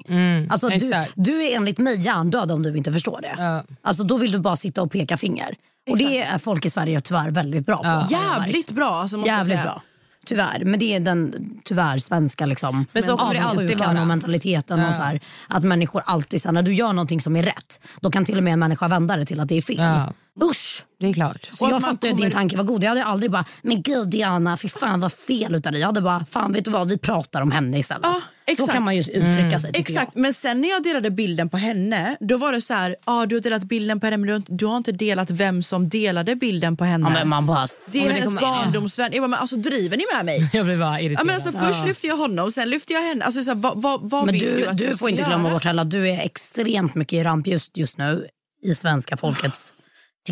S1: alltså, du, du är enligt mig hjärndöd om du inte förstår det.
S3: Ja.
S1: Alltså, då vill du bara sitta och peka finger. Och det är folk i Sverige tyvärr väldigt bra på. märkt.
S2: Jävligt bra. Alltså, måste
S1: Jävligt
S2: säga.
S1: bra. Tyvärr, men det är den tyvärr svenska liksom,
S3: Men så kommer det alltid vara.
S1: och mentaliteten. Och så här, att människor alltid, så här, när du gör någonting som är rätt, då kan till och med en människa vända det till att det är fel.
S3: Ja.
S1: Usch!
S3: Det är klart.
S1: Så
S2: Och
S1: jag fattar
S2: kommer-
S1: din tanke var god. Jag hade aldrig bara, men gud Diana, fy fan vad fel utav dig. Jag hade bara, fan vet du vad, vi pratar om henne istället.
S2: Ja,
S1: så
S2: exakt.
S1: kan man ju uttrycka sig tycker
S2: Exakt, men sen när jag delade bilden på henne, då var det så här, ah, du har delat bilden på henne men du har, inte, delat vem som delade bilden på henne.
S1: jag. Ja, man bara,
S2: det är
S3: det
S2: hennes barndomsvän. Jag bara, men alltså driver ni med mig? (laughs)
S3: Jag blir bara irriterad.
S2: Ja, men alltså, först lyfte jag honom, sen lyfte jag henne. Alltså, så här, vad, vad, vad
S1: men
S2: vill
S1: du,
S2: du att
S1: du
S2: jag
S1: får inte glömma bort heller du är extremt mycket i rampljus just nu i svenska folkets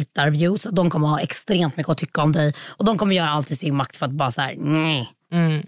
S1: tittarviews. De kommer ha extremt mycket att tycka om dig och de kommer göra allt i sin makt för att bara så här, nej.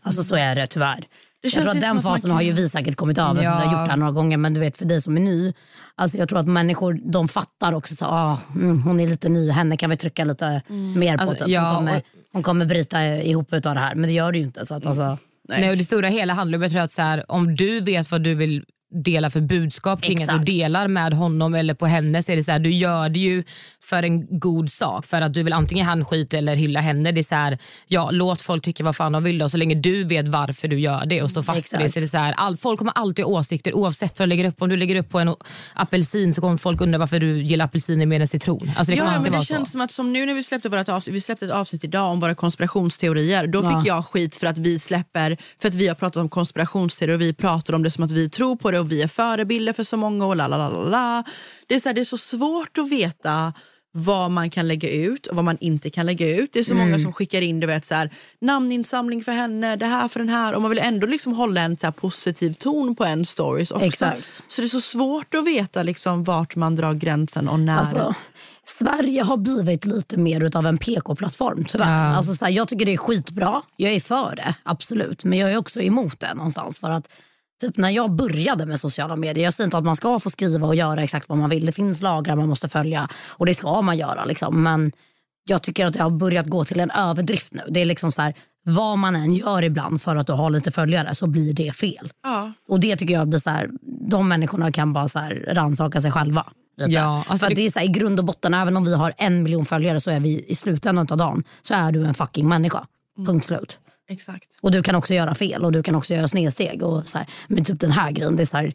S1: Alltså så är det tyvärr. jag
S2: känns
S1: tror att den fasen
S2: kan-
S1: har ju vi säkert kommit över för
S3: Ja.
S1: vi har gjort det här några gånger. Men du vet för dig som är ny, alltså jag tror att människor de fattar också så ah, mm, hon är lite ny, henne kan vi trycka lite mer på.
S3: Alltså,
S1: typ.
S3: ja,
S1: hon, kommer,
S3: och-
S1: hon kommer bryta ihop utav det här men det gör det ju inte. Så att, alltså,
S3: Nej. och det stora hela handlar om jag att så här, om du vet vad du vill dela för budskap kring att
S1: Exakt.
S3: du delar med honom eller på henne så är det så här, du gör det ju för en god sak. För att du vill antingen handskita eller hylla henne. Det är så här, ja, låt folk tycka vad fan de vill då, så länge du vet varför du gör det och står fast vid det. Så är det så här, all, folk kommer alltid ha åsikter oavsett vad du lägger upp. Om du lägger upp på en apelsin så kommer folk undra varför du gillar apelsiner mer än citron. Alltså det
S2: Ja, men det
S3: vara
S2: känns
S3: så.
S2: som att som nu när vi släppte, vårat avsnitt, vi släppte ett avsnitt idag om våra konspirationsteorier. Då
S1: Ja.
S2: fick jag skit för att vi släpper, för att vi har pratat om konspirationsteorier och vi pratar om det som att vi tror på det och vi är förebilder för så många och la la la la, la. Det är så, här, det är så svårt att veta vad man kan lägga ut och vad man inte kan lägga ut. Det är så
S1: Mm.
S2: många som skickar in du vet, så här, namninsamling för henne, det här för den här. Och man vill ändå liksom hålla en så här, positiv ton på en stories också.
S1: Exakt.
S2: Så det är så svårt att veta liksom, vart man drar gränsen och när.
S1: Alltså, Sverige har blivit lite mer av en PK-plattform tyvärr.
S3: Ja.
S1: Alltså, så här, jag tycker det är skitbra. Jag är för det, absolut. Men jag är också emot det någonstans. För att typ, när jag började med sociala medier, jag säger inte att man ska få skriva och göra exakt vad man vill. Det finns lagar man måste följa och det ska man göra. Liksom. Men jag tycker att det har börjat gå till en överdrift nu. Det är liksom så här, vad man än gör ibland för att du har lite följare så blir det fel.
S2: Ja.
S1: Och det tycker jag blir så här, de människorna kan bara så här rannsaka sig själva. Lite.
S3: Ja, alltså
S1: för
S3: det-
S1: det är så här, i grund och botten, även om vi har en miljon följare så är vi i slutändan av dagen så är du en fucking människa. Punkt slut.
S2: Exakt.
S1: Och du kan också göra fel och du kan också göra snedsteg. Och så här. Men typ den här grejen, det är så här,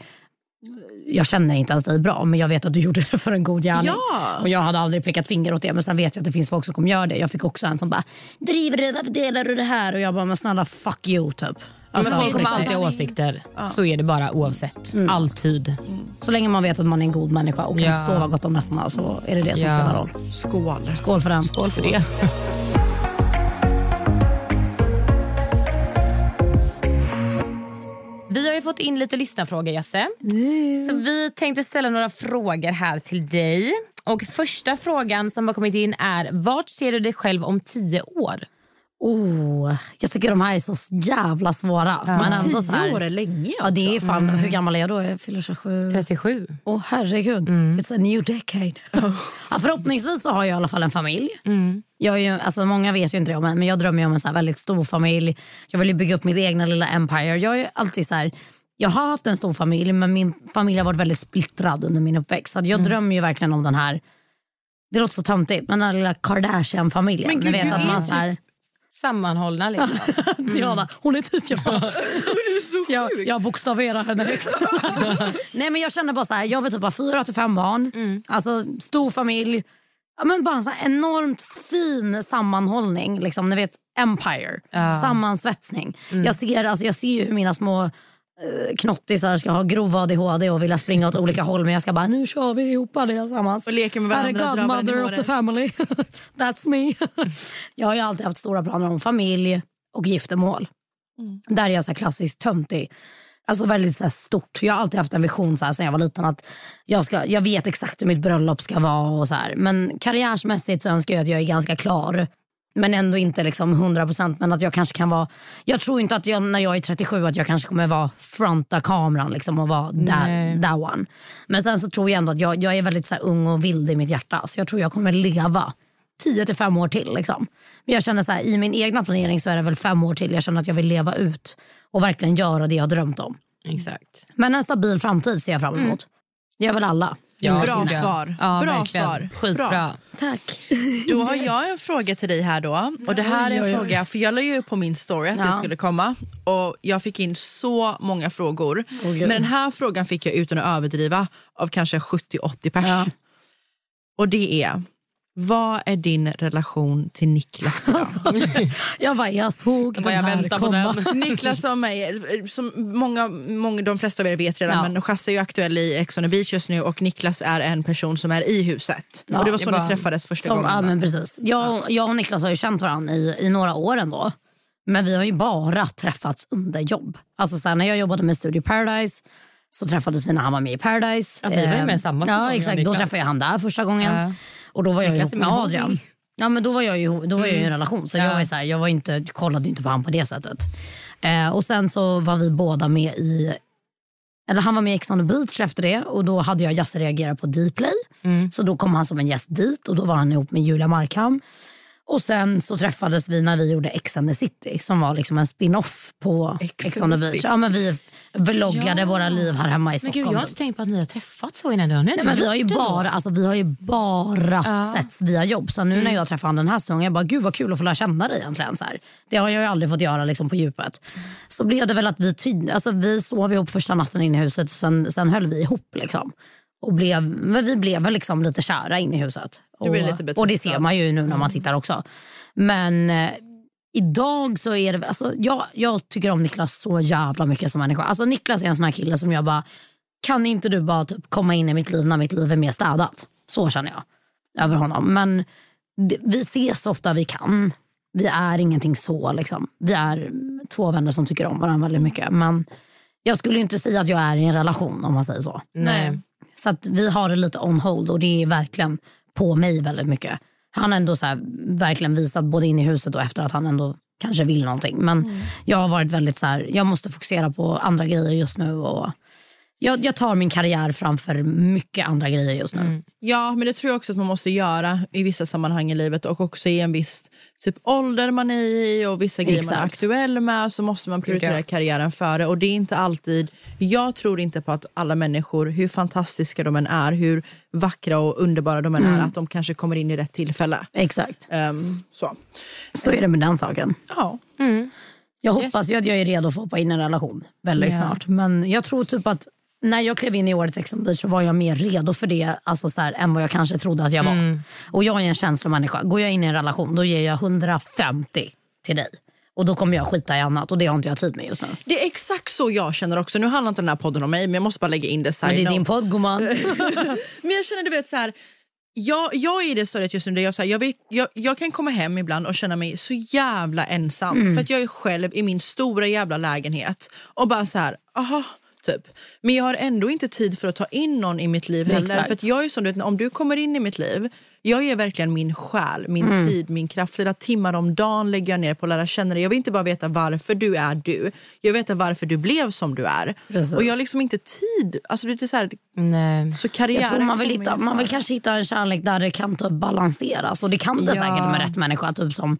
S1: jag känner inte ens dig bra men jag vet att du gjorde det för en god gärning.
S2: Ja.
S1: Och jag hade aldrig pekat finger åt det men sen vet jag att det finns folk som kommer göra det. Jag fick också en som bara, driver du, varför delar du det här? Och jag bara, men snälla fuck you typ. Alltså,
S3: men folk kommer
S1: riktigt.
S3: alltid ha åsikter. Så är det bara oavsett. Alltid.
S1: Så länge man vet att man är en god människa och kan
S3: Ja.
S1: sova gott om nätterna så är det det som
S3: Ja.
S1: spelar roll.
S2: Skål.
S1: Skål för den.
S3: Skål för det. (laughs) Vi har ju fått in lite lyssnarfrågor, Jasse. Så vi tänkte ställa några frågor här till dig. Och Första frågan som har kommit in är vart ser du dig själv om tio år?
S1: Oh, jag tycker de här är så jävla svåra. Men ändå så
S2: Tio
S1: här,
S2: år är länge.
S1: Ja, det är fan, Hur gammal är jag då? Jag fyller 27.
S3: 37.
S1: Åh herregud, it's a new decade. (laughs) ja, förhoppningsvis så har jag i alla fall en familj. Jag är ju, alltså, många vet ju inte det om men jag drömmer ju om en så här väldigt stor familj. Jag vill ju bygga upp mitt egna lilla empire. Jag är ju alltid så här, jag har haft en stor familj men min familj har varit väldigt splittrad under min uppväxt. Så jag drömmer ju verkligen om den här, det låter så töntigt, men den här lilla Kardashian-familjen.
S2: Men
S1: Ni
S2: gud,
S1: vet
S2: du
S1: att man
S2: vet
S1: så här,
S3: Sammanhållna liksom. (laughs)
S1: Diana, hon är typ jag. (laughs) jag, jag bokstaverar henne högst. (laughs) Nej men jag känner bara så här, jag vill typ ha fyra till fem barn. Alltså stor familj. Ja, men bara en så här enormt fin sammanhållning. Liksom, ni vet, empire. Sammansvetsning. Jag, ser, alltså, jag ser ju hur mina små knottisar ska ha grov ADHD och vilja springa åt olika håll. Men jag ska bara, nu kör vi ihop allesammans.
S2: Och leker med varandra i
S1: godmother of the family. (laughs) That's me. (laughs) jag har ju alltid haft stora planer om familj och giftermål. Där är jag så här klassiskt töntig. Alltså väldigt så här stort. Jag har alltid haft en vision så här, sen jag var liten. att jag, ska, jag vet exakt hur mitt bröllop ska vara. Och så här. Men karriärsmässigt så önskar jag att jag är ganska klar. Men ändå inte liksom 100% men att jag kanske kan vara... Jag tror inte att jag när jag är 37 att jag kanske kommer vara fronta kameran liksom och vara that, that one. Men sen så tror jag ändå att jag, jag är väldigt så ung och vild i mitt hjärta. Så jag tror jag kommer leva 10 till fem år till. Liksom. Men jag känner så här, i min egna planering så är det väl fem år till. Jag känner att jag vill leva ut och verkligen göra det jag har drömt om.
S3: Exakt.
S1: Men en stabil framtid ser jag fram emot. Det gör väl alla.
S3: Ja,
S2: Bra
S3: jag.
S2: svar.
S3: Ja,
S2: Bra
S3: verkligen.
S2: svar.
S3: Skitbra.
S2: Bra.
S1: Tack.
S2: Då har jag en fråga till dig här då. Och det här är
S1: oj,
S2: en
S1: oj.
S2: fråga, för jag la ju upp på min story att
S1: Ja.
S2: det skulle komma. Och jag fick in så många frågor.
S1: Gud.
S2: Men den här frågan fick jag utan att överdriva av kanske 70-80 pers.
S1: Ja.
S2: Och det är, vad är din relation till Niklas (laughs) idag?
S1: Jag bara, jag såg
S3: Jag
S1: den
S3: bara, jag
S1: här
S3: väntar på
S1: komma.
S3: den. (laughs)
S2: Niklas som, mig, som många, många, de flesta av er vet redan,
S1: Ja.
S2: men Chasse är ju aktuell i Ex on the beach just nu och Niklas är en person som är i huset.
S1: Ja,
S2: och det var
S3: det
S2: så
S3: är
S2: ni
S3: bara-
S2: träffades första
S1: Som,
S2: gången.
S1: ja, men precis. Jag, jag och Niklas har ju känt varandra i, i några år ändå. Men vi har ju bara träffats under jobb. Alltså så här, när jag jobbade med Studio Paradise så träffades vi när han var med i Paradise.
S3: Ja, vi var ju med
S1: Eh,
S3: samma säsong,
S1: Ja
S3: jag
S1: exakt, då träffade jag han där första gången.
S3: Ja.
S1: Och då var jag ihop med Adrian. Ja men då var jag ju, då var jag ju i en relation så jag,
S3: Ja.
S1: var ju så här, jag var inte, kollade inte på han på det sättet. Eh, och sen så var vi båda med i eller han var med i Ex on the beach efter det och då hade jag Jasse reagera på Dplay. Så då kom han som en gäst dit och då var han ihop med Julia Markham. Och sen så träffades vi när vi gjorde Ex and the City som var liksom en spin-off på
S2: Ex
S1: on the beach. Ja, men vi vloggade
S3: Ja.
S1: våra liv här hemma i
S3: Men
S1: Stockholm.
S3: gud, jag har
S1: typ.
S3: inte tänkt på att ni har träffats så innan. Har
S1: Nej, men vi har ju bara, alltså, vi har ju bara setts via jobb. Så nu när jag träffade honom den här säsongen, jag bara gud vad kul att få lära känna dig egentligen. Så här. Det har jag ju aldrig fått göra liksom, på djupet. Så blev det väl att vi, tyd- alltså, vi sov ihop första natten inne i huset, sen, sen höll vi ihop. Liksom. Och blev, men vi blev väl liksom lite kära inne i huset. Och, och det ser man ju nu när man tittar också. Men eh, idag så är det, alltså, jag, jag tycker om Niklas så jävla mycket som människa. Alltså, Niklas är en sån här kille som jag bara, kan inte du bara typ komma in i mitt liv när mitt liv är mer städat? Så känner jag över honom. Men det, vi ses så ofta vi kan. Vi är ingenting så. Liksom. Vi är två vänner som tycker om varandra väldigt mycket. Men jag skulle inte säga att jag är i en relation om man säger så.
S3: Nej.
S1: Så att vi har det lite on hold och det är verkligen på mig väldigt mycket. Han har ändå så här, verkligen visat både in i huset och efter att han ändå kanske vill någonting. Men jag har varit väldigt så här, jag måste fokusera på andra grejer just nu. Och Jag, jag tar min karriär framför mycket andra grejer just nu.
S3: Mm.
S2: Ja, men det tror jag också att man måste göra i vissa sammanhang i livet och också i en viss typ ålder man är i och vissa grejer man är
S1: Exakt.
S2: aktuell med så måste man prioritera karriären före. Och det är inte alltid, jag tror inte på att alla människor, hur fantastiska de än är, hur vackra och underbara de än är, att de kanske kommer in i rätt tillfälle.
S1: Exakt.
S2: Ehm, så.
S1: Så är det med den saken.
S2: Ja.
S1: Jag hoppas ju att jag är redo för att hoppa in i en relation väldigt
S3: Ja.
S1: snart. Men jag tror typ att när jag klev in i årets Ex on beach så var jag mer redo för det alltså så här, än vad jag kanske trodde att jag var. Och jag är en känslomänniska. Går jag in i en relation då ger jag 150 till dig. Och då kommer jag skita i annat och det har inte jag tid med just nu.
S2: Det är exakt så jag känner också. Nu handlar inte den här podden om mig men jag måste bara lägga in det
S1: Men det är din podd gumman. (laughs)
S2: Men jag känner du vet så här. Jag, jag är i det stadiet just nu där jag, så här, jag, vet, jag, jag kan komma hem ibland och känna mig så jävla ensam.
S1: Mm.
S2: För att jag är själv i min stora jävla lägenhet och bara så här, aha, typ. Men jag har ändå inte tid för att ta in någon i mitt liv heller.
S1: Exakt.
S2: För att jag är som du vet, om du kommer in i mitt liv, jag ger verkligen min själ, min
S1: Mm.
S2: tid, min kraft. Flera timmar om dagen lägger jag ner på att lära känna dig. Jag vill inte bara veta varför du är du. Jag vill veta varför du blev som du är.
S1: Precis.
S2: Och jag har liksom inte tid. Alltså, det är så, här,
S3: Nej.
S2: så karriären
S1: man vill, hitta, man vill kanske hitta en kärlek där det kan typ balanseras. Och det kan det
S3: Ja.
S1: säkert med rätt människa. Typ som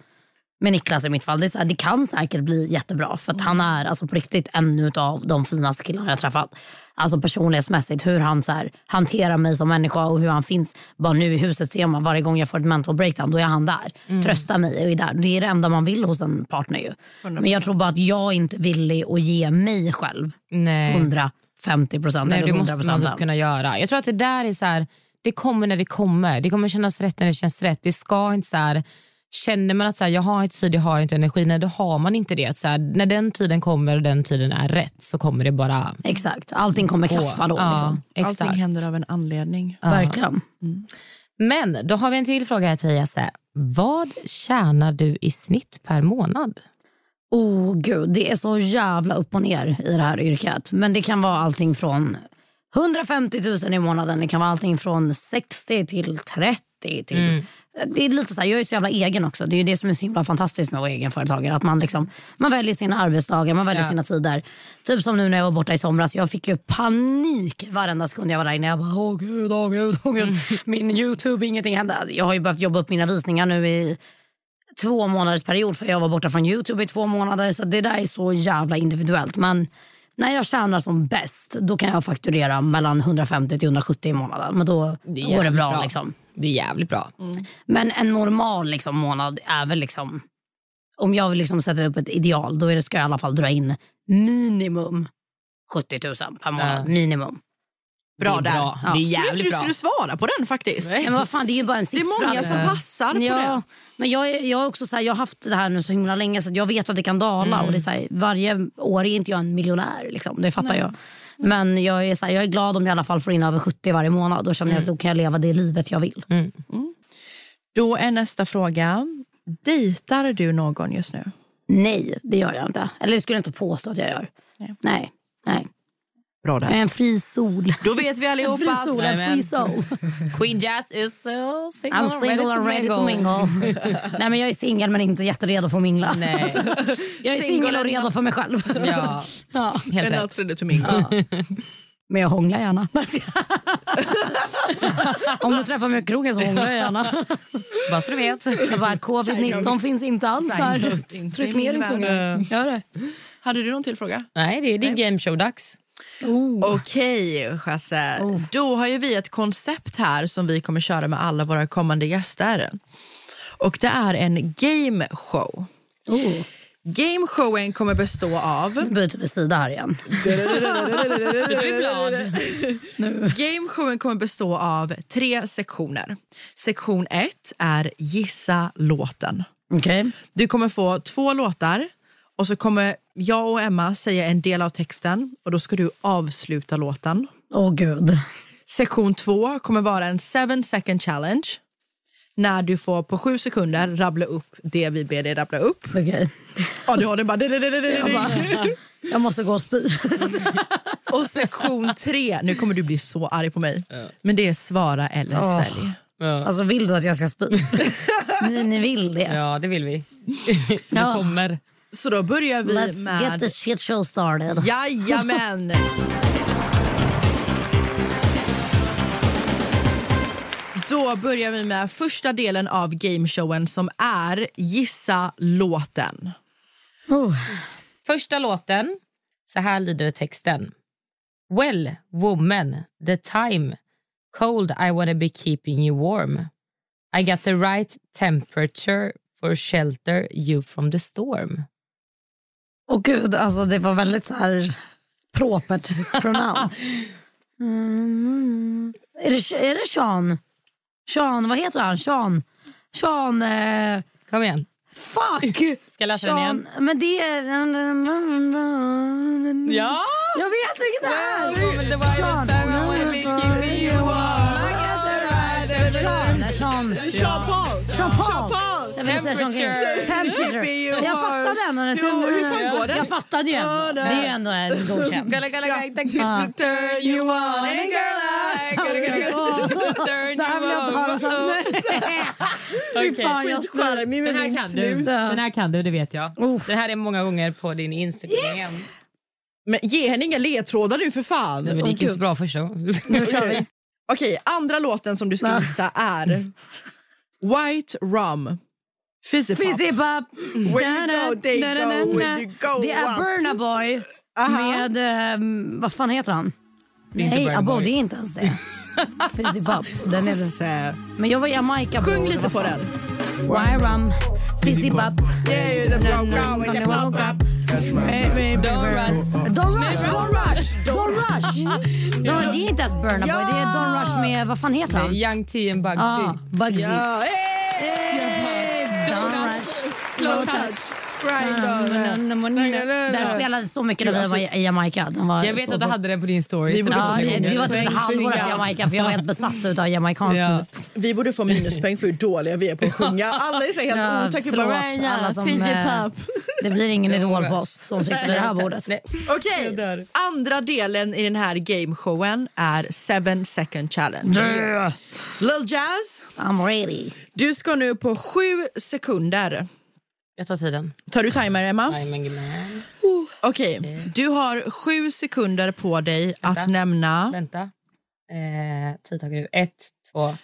S1: med Niklas i mitt fall. Det, så här, det kan säkert bli jättebra. För att han är alltså på riktigt en av de finaste killarna jag träffat. Alltså personlighetsmässigt. Hur han så här, hanterar mig som människa och hur han finns. Bara nu i huset ser man varje gång jag får ett mental breakdown. Då är han där. Tröstar mig och är där. Det är det enda man vill hos en partner ju. Men jag tror bara att jag inte är villig att ge mig själv
S3: Nej.
S1: 150 procent eller
S3: det
S1: 100
S3: måste man typ
S1: procent.
S3: kunna göra. Jag tror att det där är så här, det kommer när det kommer. Det kommer kännas rätt när det känns rätt. Det ska inte så här, känner man att så här, jag har inte tid, jag har inte energi, nej då har man inte det. Så här, när den tiden kommer och den tiden är rätt så kommer det bara
S1: Exakt, allting kommer
S3: gå.
S1: klaffa då.
S3: Ja,
S1: Liksom.
S3: exakt.
S2: Allting händer av en anledning.
S1: Verkligen.
S3: Men då har vi en till fråga här till Jesse. Vad tjänar du i snitt per månad?
S1: Oh gud, det är så jävla upp och ner i det här yrket. Men det kan vara allting från 150 000 i månaden, det kan vara allting från 60 till 30 till... Det är lite så här, jag är så jävla egen också. Det är det som är så himla fantastiskt med att vara egenföretagare. Att man, liksom, man väljer sina arbetsdagar, man väljer
S3: Ja.
S1: sina tider. Typ som nu när jag var borta i somras. Jag fick ju panik varenda sekund jag var där inne. Jag bara, åh gud, åh gud, åh gud. Min Youtube, ingenting hände. Alltså, Jag har ju behövt jobba upp mina visningar nu i två månaders period för jag var borta från Youtube i två månader. Så det där är så jävla individuellt. Men när jag tjänar som bäst då kan jag fakturera mellan 150 till 170 i månaden. Men då
S3: Det
S1: går det bra.
S3: bra.
S1: Liksom.
S3: Det är jävligt bra.
S1: Men en normal liksom, månad är väl liksom... Om jag vill liksom sätta upp ett ideal då är det, ska jag i alla fall dra in minimum 70 000 per månad.
S3: Ja.
S1: Minimum.
S2: Bra
S3: det är
S2: där.
S3: bra.
S1: Ja.
S3: Det är
S2: trodde inte
S3: jävligt
S2: du
S3: bra.
S2: skulle svara på den faktiskt.
S3: Nej.
S1: Men vad fan, det är ju bara en
S2: Det
S1: siffra.
S2: är många som passar på
S1: ja,
S2: det.
S1: Men jag, jag, också så här, jag har haft det här nu så himla länge så jag vet att det kan dala. Och det är så här, varje år är inte jag en miljonär. Liksom, det fattar jag. Men jag är, så här, jag är glad om jag i alla fall får in över 70 varje månad. Då känner jag att då kan jag leva det livet jag vill.
S2: Då är nästa fråga. Dejtar du någon just nu?
S1: Nej, det gör jag inte. Eller det skulle jag inte påstå att jag gör.
S2: Nej.
S1: Nej. Nej.
S2: Bra där.
S1: en fri sol.
S2: Då vet vi
S1: En
S2: allihopa
S1: fri
S2: att
S1: sol, en soul.
S3: Queen Jazz is so single,
S1: I'm single and ready to mingle. (laughs) Nej, men jag är singel men inte jätteredo för att mingla.
S3: Nej. (laughs)
S1: Jag är
S2: Single
S1: singel och
S2: and
S1: redo för mig själv.
S3: Ja, (laughs)
S1: Ja.
S3: helt
S2: en
S3: rätt.
S2: outrede to mingle.
S1: Men jag hånglar gärna. Om du träffar mig på krogen så hånglar jag gärna.
S3: Bara så du vet.
S1: Jag bara, covid-19 finns inte alls här. Tryck ner din tunga. Gör det.
S2: Hade du någon till fråga?
S3: Nej, det är din gameshow-dags.
S2: Okej, Chasse. Då har ju vi ett koncept här som vi kommer köra med alla våra kommande gäster. Och det är en game show.
S1: Oh.
S2: Gameshowen kommer bestå av...
S1: Nu byter vi sida här igen. (laughs)
S2: Gameshowen kommer bestå av tre sektioner. Sektion ett är Gissa låten.
S1: Okej.
S2: Du kommer få två låtar och så kommer jag och Emma säga en del av texten och då ska du avsluta låten.
S1: Åh gud.
S2: Sektion två kommer vara en seven second challenge. När du får på sju sekunder rabbla upp det vi ber dig rabbla upp.
S1: Okej. (laughs)
S2: Ja, du har den bara...
S1: Jag, bara, jag måste gå och spy. (laughs)
S2: Och sektion tre, nu kommer du bli så arg på mig. Men det är svara eller
S1: Åh.
S2: sälj.
S1: Alltså vill du att jag ska spy? (laughs) ni, ni vill det?
S3: Ja, det vill vi. Det
S1: Ja.
S3: kommer.
S2: Så då börjar vi
S1: Let's
S2: med...
S1: Let's get the shit show started.
S2: Jajamän! (laughs) Då börjar vi med första delen av gameshowen som är Gissa låten.
S1: Oh.
S3: Första låten, så här lyder texten. Well, woman, the time. Cold I wanna be keeping you warm. I got the right temperature for shelter you from the storm.
S1: Åh gud, alltså det var väldigt så här propert pronouns. (laughs) Mm. Är, det, är det Sean? Sean, vad heter han? Sean? Sean... Eh,
S3: Kom igen.
S1: fuck! (laughs)
S3: Ska jag läsa den igen?
S1: Men det är...
S3: Ja!
S1: Jag vet vilken det är!
S3: Woman, the
S1: Sean.
S3: temperature.
S1: Sean.
S2: Sean Paul!
S1: Sean Paul.
S3: Temperature.
S1: Temperature. Jag fattade den. och den-
S2: Jo, hur fan går den?
S1: Jag fattade ju ändå. Det är ju ändå en godkänd.
S3: Gonna, gonna, gonna, turn you on. Hey girl, I turn
S1: Det här vill jag inte höra sen.
S3: you on. Okej.
S1: Fan, jag
S2: Skitcharmig med min
S3: kan du.
S2: snus.
S3: Den här kan du, det vet jag. Det här är många gånger på din Instagram.
S2: Men ge henne inga ledtrådar nu för fan.
S3: Nej, men det gick inte så bra första gången.
S1: Nu kör vi. (laughs)
S2: Okej, andra låten som du ska gissa är (laughs) White Rum. Fizzy Pop.
S1: Fizzy Pop.
S2: Where you go, they go, where you go,
S1: Det är. Burna Boy med... ehm, vad fan heter han?
S3: är inte
S1: Nej,
S3: Burna
S1: abo,
S3: Boy.
S1: det är inte ens det. (laughs) Fizzy Pop. Den är
S2: Så,
S1: Men jag var i Jamaica.
S2: Sjung
S1: Det
S2: lite på den.
S1: Why rum? Fizzy Pop.
S2: Yeah, the the.
S1: Don't rush. Don't rush. Don't rush. Don't rush. (laughs) Don't- Det är inte ens Burna Boy. Det är Don't Rush med... Vad fan heter han?
S3: Young T and Bugsy.
S1: Ah, Bugsy.
S2: Ja,
S1: Hey, Don't rush.
S2: slow touch. On.
S1: Den spelades så mycket när vi var i Jamaica. Den var
S3: Jag vet att du hade det på din story.
S2: Vi borde
S3: det
S1: Ja,
S3: var
S2: få
S1: det, det var typ ett halvår i Jamaica för jag var helt besatt av jamaicansk
S3: Ja.
S2: Vi borde få minuspoäng för hur dåliga vi är på att sjunga. (laughs) Alla är så helt
S1: Ja, som,
S2: fizzy
S1: eh,
S2: pop.
S1: Det blir ingen idol på oss som sitter vid det här bordet.
S2: Okej, andra delen i den här gameshowen är Seven second challenge. Lil Jazz,
S1: I'm ready.
S2: du ska nu på sju sekunder.
S3: Jag tar tiden.
S2: Tar du timer, Emma? Okej, du har sju sekunder på dig att
S3: Vänta.
S2: nämna...
S3: Vänta. Eh, tid tager du. Ett, två.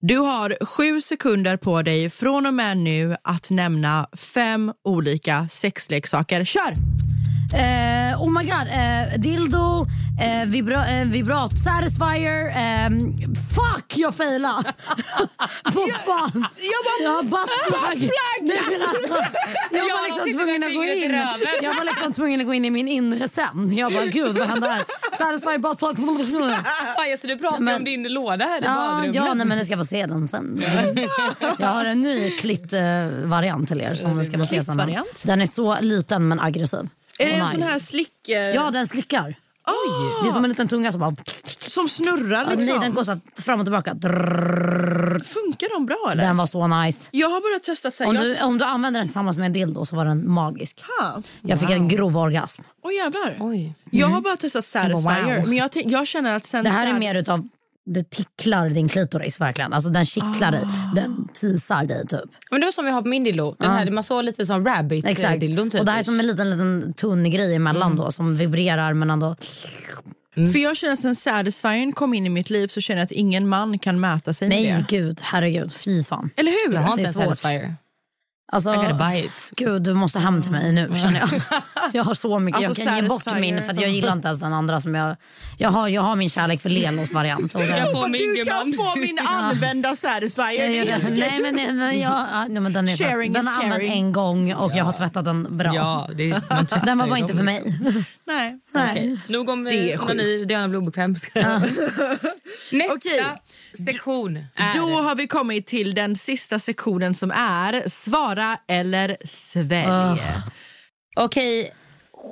S2: Du har sju sekunder på dig från och med nu att nämna fem olika sexleksaker. Kör!
S1: Eh, oh my god. Eh, dildo, eh, vibra, eh, vibrat, satisfier. ehm, fuck, jag failade! (laughs) Vad fan?
S2: Jag bara,
S1: Jag buttplug. Nej, men alltså, jag
S3: Jag
S1: var liksom tvungen att gå in. Jag var liksom tvungen att gå in i min inre sen. Jag bara, gud vad hände här? Satisfier, buttplug.
S3: Aj, så du pratar
S1: Men-
S3: om din låda här i
S1: Ja,
S3: badrummet.
S1: ja nej, men det ska få se den sen. (laughs) Jag har en ny klitt-variant till er. Som ska få se sen. Den är så liten men aggressiv.
S2: Är det en
S1: nice.
S2: sån här slick... eh,
S1: Ja, den slickar.
S2: Oj!
S1: Det är som en liten tunga som bara...
S2: Som snurrar liksom.
S1: nej, den går så fram och tillbaka.
S2: Funkar de bra eller?
S1: Den var så nice.
S2: Jag har börjat testa så här.
S1: Om
S2: jag...
S1: du, om du använder den tillsammans med en dildo så var den magisk.
S2: Ha.
S1: Jag fick en grov orgasm.
S2: Åh jävlar.
S3: Oj.
S2: Jag har bara testat Satisfyer.
S1: Wow.
S2: Men jag, jag känner att sen...
S1: Det här är mer utav... Det ticklar din klitoris verkligen. Alltså den kittlar dig.
S2: Ah.
S1: Den tisar dig typ.
S3: Men det var som vi har på min dildo. Den här, man såg lite som rabbit eh,
S1: Exakt.
S3: dildon typ.
S1: Och det här är som en liten, liten tunn grej emellan då som vibrerar men ändå...
S2: För jag känner att sen Satisfyern kom in i mitt liv så känner jag att ingen man kan mäta sig med
S1: Nej
S2: det.
S1: gud, herregud. Fy fan.
S2: Eller hur?
S3: Jag har
S1: Det
S3: inte
S1: är
S3: en
S1: svårt.
S3: Satisfier.
S1: Alltså,
S3: I gotta buy it.
S1: Gud, du måste hem till mig nu känner jag. (laughs) Jag har så mycket.
S2: Alltså,
S1: jag kan ge bort min för att jag gillar inte ens den andra som jag... Jag har, jag har min kärlek för Lelos variant. Och den,
S3: Jag får
S2: Och
S3: min
S2: du kan få min (laughs) använda okej.
S1: Nej men, nej, men, jag, men den är
S2: Sharing
S1: den
S2: is
S1: har använt en gång och jag har tvättat den bra.
S3: Ja, det,
S1: Den var bara inte för mig.
S2: Nej.
S1: Nej.
S3: Nog om
S2: Det är
S3: onani, Diana blir obekväm. Nästa
S2: Okej.
S3: sektion är...
S2: Då har vi kommit till den sista sektionen som är Svara eller svälj.
S3: Okej,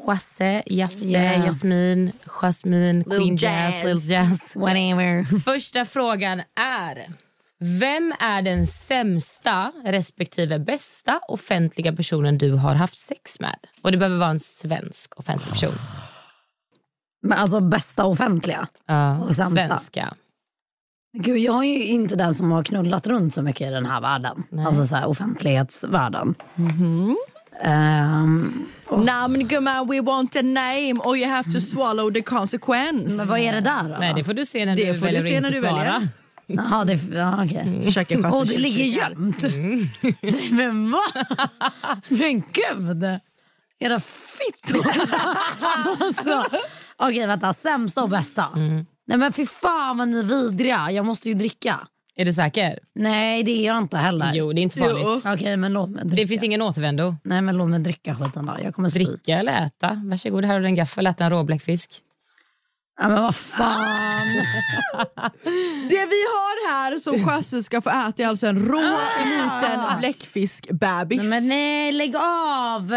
S3: Chasse, Jasse,
S1: Yeah.
S3: Jasmin, Jasmin, Queen Jazz,
S2: Jazz.
S3: Lil Jazz.
S1: Whatever. (laughs)
S3: Första frågan är... Vem är den sämsta respektive bästa offentliga personen du har haft sex med? Och Det behöver vara en svensk offentlig person.
S1: Men alltså bästa offentliga.
S3: Ja,
S1: Och sämsta.
S3: svenska.
S1: Gud, jag är ju inte den som har knullat runt så mycket i den här världen. Alltså så här, offentlighetsvärlden. Ehm,
S2: Namn gumman, we want a name or you have to swallow the consequence.
S1: men vad är det där då?
S3: Nej, det får du se när
S2: Det
S3: du
S2: får du
S3: väljer
S2: se
S3: att
S2: när du
S3: svara.
S2: väljer.
S1: Jaha, det, ja, okej.
S2: Försöker chassa
S1: Och det ligger gömt. Nej, (laughs) Men va? Men gud. Era fittor. (laughs) alltså. Okej, vänta. Sämsta och bästa. Nej men fy fan vad ni är vidriga. Jag måste ju dricka.
S3: Är du säker?
S1: Nej det är jag inte heller.
S3: Jo, det är inte så farligt.
S1: Okej men låt mig dricka.
S3: Det finns ingen återvändo.
S1: Nej men låt mig dricka skiten då. Jag kommer spy.
S3: Dricka eller äta. Varsågod, här har du en gaffel. Äta en råbläckfisk.
S1: Ja, men vad fan. (laughs)
S2: Det vi har här som Chasse ska få äta är alltså en rå liten bläckfiskbebis.
S1: Nej, men nej lägg av.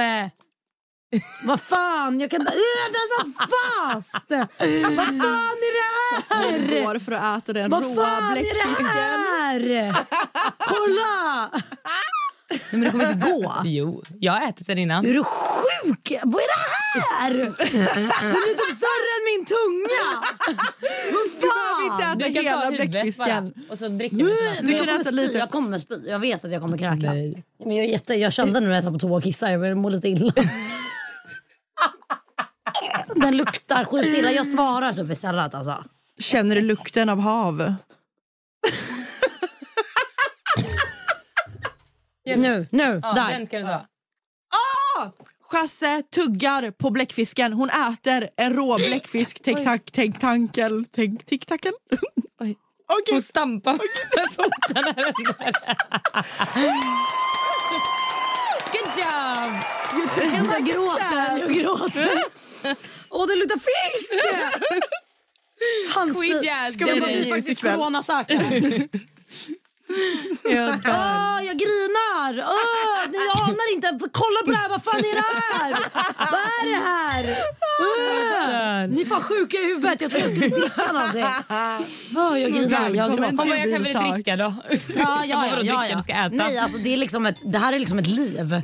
S1: vad fan jag kan inte. Äh, Den satt fast. vad fan är det här?
S2: Går för att äta den
S1: Vad
S2: råa
S1: fan är det
S2: bläckfisken.
S1: här? Kolla! Nej, men det kommer inte gå.
S3: Jo, jag har ätit den innan.
S1: Är du sjuk? Vad är det här? (laughs) Den är typ större än min tunga. Vad
S2: Du behöver inte
S1: fan?
S2: äta
S3: Du kan ta
S2: hela bläckfisken.
S3: Och så dricker du
S2: Du
S1: jag
S2: kan äta lite.
S1: Jag kommer spy. Jag vet att jag kommer kräka. Men jag, är jätte, jag kände nu när jag satt på toa och kissade. Jag började må lite illa. Den luktar skitilla. Jag svarar typ istället. Alltså.
S2: Känner du lukten av hav?
S1: Nu, nu,
S3: Ja,
S1: där.
S3: den ska du ta.
S2: Chasse tuggar på bläckfisken. Hon äter en rå bläckfisk. Tänk tack, tänk tankel, tänk tick-tackel.
S3: Oj.
S2: Okej.
S3: Hon stampar med foten. (laughs) Good job!
S1: Jag gråter, jag gråter. Åh, det luktar fisk! Handsprit. Ska vi bli faktiskt coronasäkra? (laughs) Åh, jag grinar! Åh, ni anar inte. Kolla på det här. Vad fan är det här? Vad är det här? Åh, ni är fan sjuka i huvudet. Jag tror jag skulle dricka någonting. Åh, jag grinar. Jag.
S3: Kom, jag kan väl dricka då?
S1: Ja, ja, (laughs) ja, ja, ja. Nej, alltså, det, är liksom ett, det här är liksom ett liv.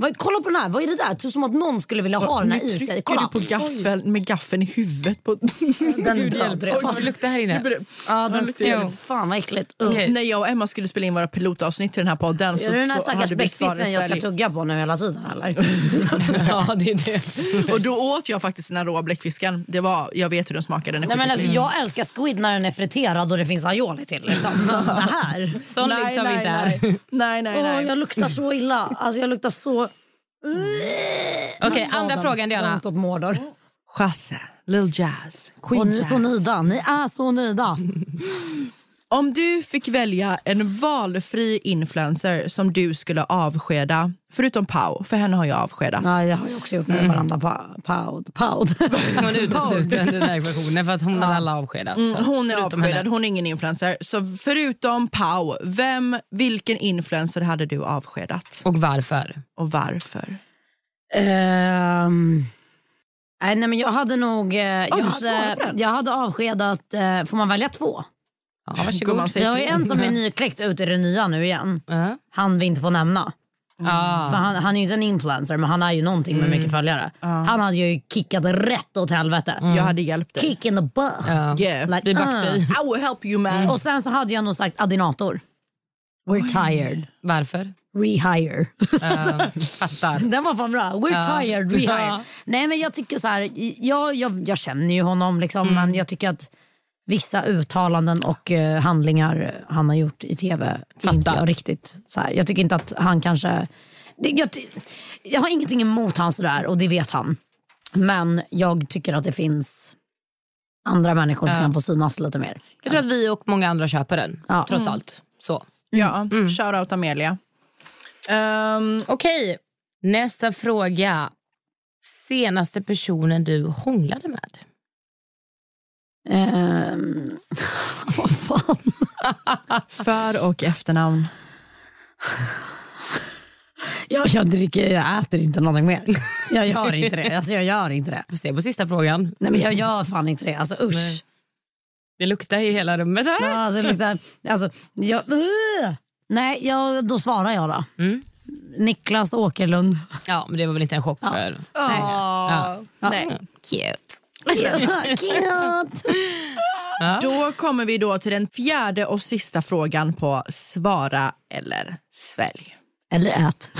S1: Vad, kolla på den här. Vad är det där? Typ som att någon skulle vilja ha den här i sig. Kolla.
S2: du på gaffeln med gaffeln i huvudet. På... (laughs)
S1: Den (laughs) död redan.
S3: Vad luktar här inne?
S1: Ja, den
S2: luktar.
S1: Fan vad äckligt. Uh.
S3: Okej.
S2: När jag och Emma skulle spela in våra pilotavsnitt till den här podden så,
S1: Är det den här stackars bläckfisken jag ska tugga på nu hela tiden eller? (laughs)
S3: Ja, det är det.
S2: Och då åt jag faktiskt den här råa bläckfisken. Det var, jag vet hur den smakar. Den är
S1: Nej, men alltså, jag älskar squid när den är friterad och det finns aioli till. Liksom. Det här.
S3: Sån lyx har vi inte
S2: nej. nej, nej,
S1: Åh,
S2: nej.
S1: jag luktar så illa. Alltså, jag luktar så...
S3: Okej, andra
S1: Adam.
S3: frågan Diana.
S1: Långt åt Mordor.
S2: Chasse, Lil Jazz, Queen
S1: Och ni är så nöjda. Ni är så nöjda.
S2: Om du fick välja en valfri influencer som du skulle avskeda, förutom Pau, för henne har jag avskedat.
S1: Ja, jag har ju också gjort med varandra. Pa, poud. Poud.
S3: Hon utesluter den här ekvationen för att hon har alla avskedat.
S2: Mm, Hon är
S3: Förutom
S2: avskedad,
S3: henne.
S2: hon är ingen influencer. Så förutom Pau, vem, vilken influencer hade du avskedat?
S3: Och varför?
S2: Och varför?
S1: Ehm, nej, nej, men jag hade nog... jag,
S2: på
S1: hade, jag hade avskedat... eh, får man välja två?
S3: Ja, varsågod.
S1: Jag har ju en som är (laughs) nykläckt ute i det nya nu igen.
S3: Ja.
S1: Han vi inte får nämna.
S3: Ja.
S1: För han, han är ju inte en influencer men han är ju någonting med mycket följare. Han hade ju kickat rätt åt helvete.
S2: Jag hade hjälpt dig.
S1: Kick in the butt.
S3: Ja.
S2: Yeah.
S1: Like,
S3: Vi backade i.
S2: Will help you man.
S1: Och sen så hade jag nog sagt Adinator. Retired.
S3: Varför?
S1: Rehire.
S3: Uh, fattar. (laughs)
S1: Den var fan bra. We're
S3: Ja.
S1: tired, rehire. Nej men jag tycker så här, jag, jag, jag känner ju honom liksom, men jag tycker att vissa uttalanden och eh, handlingar han har gjort i tv inte
S3: Fattar.
S1: jag riktigt så här. Jag tycker inte att han kanske... Det, jag, jag har ingenting emot hans det där och det vet han. Men jag tycker att det finns andra människor som
S3: Ja.
S1: kan få synas lite mer.
S3: Jag tror att vi och många andra köper den,
S1: Ja.
S3: trots allt. Så.
S2: Ja, shout out Amelia. Um,
S3: Okej, nästa fråga. Senaste personen du hånglade med?
S1: Ehm, (laughs) vad fan? (laughs)
S2: för och efternamn. (laughs)
S1: Jag, jag, dricker, jag äter inte någonting mer. Jag gör inte det. Alltså, jag gör inte det.
S3: Vi ser på sista frågan.
S1: Nej, men jag gör fan inte det. Alltså usch.
S3: Nej. Det luktar i hela rummet här.
S1: Ja, alltså, det luktar, alltså, jag, uh! Nej, jag, då svarar jag då.
S3: Mm.
S1: Niklas Åkerlund.
S3: Ja, men det var väl inte en chock för...
S1: Nej.
S2: Ja. Nej.
S3: Cute. (laughs)
S2: Då kommer vi då till den fjärde och sista frågan på svara eller svälj.
S1: Eller ät.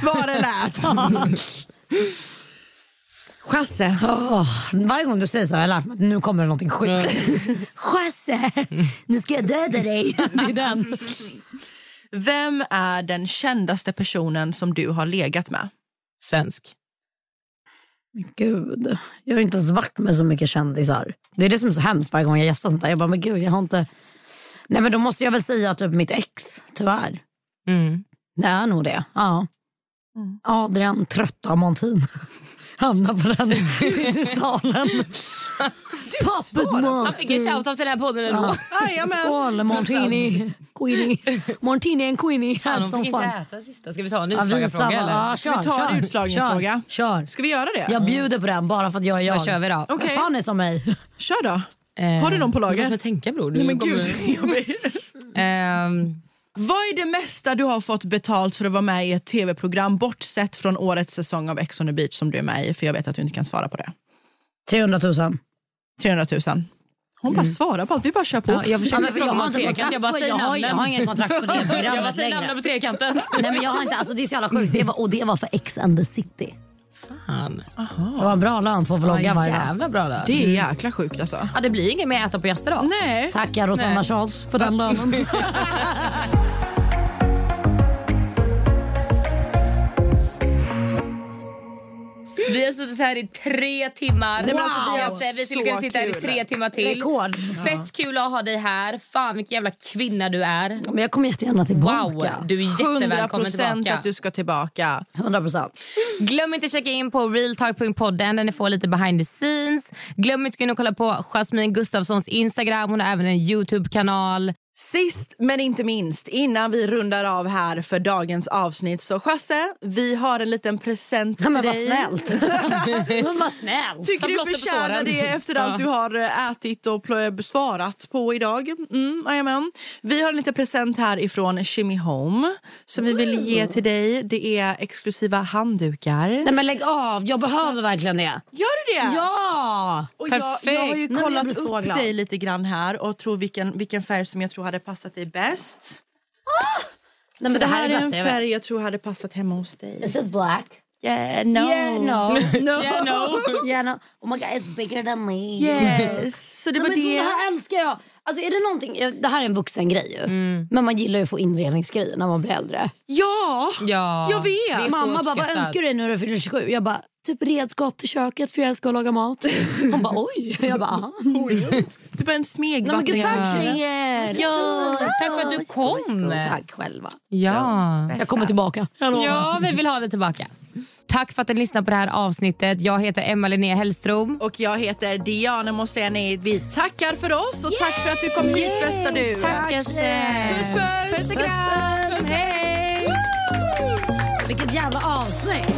S2: Svara eller ät. (laughs) Chasse.
S1: Åh, varje gång du säger så har jag lärt mig att nu kommer det någonting sjukt. (laughs) Chasse, nu ska jag döda dig. Det är den.
S2: Vem är den kändaste personen som du har legat med?
S3: Svensk.
S1: Gud, jag har inte ens varit med så mycket kändisar. Det är det som är så hemskt varje gång jag gästar sånt där. Jag bara, men gud jag har inte... Nej men då måste jag väl säga typ mitt ex, tyvärr.
S3: Mm.
S1: Det är nog det. Ja. Adrian Trötta Montin. Hamnar på den piedestalen. (laughs) Puppet
S3: Han fick en shoutout till den här podden ändå.
S2: Jajamän.
S1: Skål Montini. Queenie. Montini and Queenie.
S3: Fan,
S1: some
S3: fick
S1: fun.
S3: inte äta sista. Ska vi ta en utslagarfråga eller?
S1: ja,
S2: Ska vi
S1: kör,
S2: ta en
S1: kör,
S2: utslagningsfråga?
S1: Kör, kör.
S2: Ska vi göra det?
S1: Jag bjuder på den bara för att jag är jag.
S3: Vad kör vi då?
S2: Okej.
S1: Vad fan är som mig?
S2: Kör då.
S3: Eh,
S2: Har du någon på lager?
S3: Mig tänka bror. Du
S2: Nej, men gud. (laughs) Vad är det mesta du har fått betalt för att vara med i ett tv-program bortsett från årets säsong av Ex on the beach som du är med i? För jag vet att du inte kan svara på det.
S1: 300 000.
S2: 300 000. Hon bara svarar på allt, vi bara kör på.
S3: ja, jag
S1: Ja,
S3: försöker
S1: men för jag har
S3: om
S1: inte
S3: trekant.
S1: kontrakt
S3: Jag bara
S1: på-
S3: säger
S1: jag har, jag har ingen kontrakt på det
S3: Jag bara
S1: programmet
S3: säger
S1: längre.
S3: på trekanten.
S1: Nej, men jag har inte, alltså, det är så jävla sjukt. Det var, och det var för Ex and the City.
S3: Fan.
S1: Det var en bra lön för att vlogga varje dag.
S3: jävla bra där.
S2: Det är jäkla sjukt alltså.
S3: Ja, det blir inget mer äta på gäster då.
S2: Nej.
S1: Tackar Rosanna
S3: Nej.
S1: Charles för den lönen. (laughs) (laughs)
S3: Vi har suttit här i tre timmar.
S2: Men alltså, vi har
S3: Wow. vi skulle kunna sitta här i tre timmar till.
S1: Rekord.
S3: Fett kul att ha dig här. Fan vilken jävla kvinna du är.
S1: Ja, Men jag kommer jättegärna tillbaka.
S3: Wow, du är
S2: 100
S3: jättevälkommen tillbaka.
S2: att du ska tillbaka.
S1: 100 procent.
S3: Glöm inte att checka in på realtalk.podden där ni får lite behind the scenes. Glöm inte att gå in och kolla på Jasmine Gustafssons Instagram. Hon har även en Youtube-kanal.
S2: Sist men inte minst, innan vi rundar av här för dagens avsnitt så Chasse, vi har en liten present
S1: Ja,
S2: till
S1: vad
S2: dig.
S1: snällt. (laughs) men vad snällt.
S2: Tycker
S3: Som
S2: du förtjänar det efter allt du har eh, ätit och pl- svarat på idag? Mm. Vi har en liten present här ifrån Shimmy Home som vi vill ge till dig. Det är exklusiva handdukar.
S1: Nej men lägg av, jag behöver verkligen det.
S2: Gör du det?
S1: Ja!
S2: Och jag,
S3: Perfekt.
S2: jag har ju
S1: jag
S2: kollat upp dig lite grann här och tror vilken, vilken färg som jag tror hade passat dig bäst.
S1: Nej,
S2: Så
S1: det här är
S2: är en
S1: bästa jag
S2: färg jag tror hade passat hemma hos dig.
S1: Is it black?
S2: Yeah, no.
S1: Yeah, no. (laughs)
S2: no. (laughs)
S3: Yeah, no. (laughs)
S1: yeah, no. Oh my god, it's bigger than me.
S2: Yes. Så det
S1: Nej,
S2: var
S1: men så
S2: det.
S1: det här älskar jag. Alltså, är det, någonting, det här är en vuxen grej ju. Men man gillar ju att få inredningsgrejer när man blir äldre.
S2: Ja,
S3: Ja,
S2: jag vet.
S1: Mamma bara, vad önskar du dig när du fyller 27? Jag bara, typ redskap till köket för jag älskar att laga mat. Hon bara, oj. Jag bara.
S2: Det var en smegvattning.
S1: tack.
S2: Ja,
S3: tack för att du kom.
S1: Tack själva.
S3: Ja.
S1: Jag kommer tillbaka. Lovar.
S3: ja, vi vill ha det tillbaka. Tack för att du lyssnade på det här avsnittet. Jag heter Emma Linnea Hellström.
S2: Och jag heter Diana Moseni. Vi tackar för oss och tack för att du kom hit bästa du.
S3: Tack.
S2: Puss puss.
S3: Puss och kram. Hej.
S1: Vilket jävla avsnitt.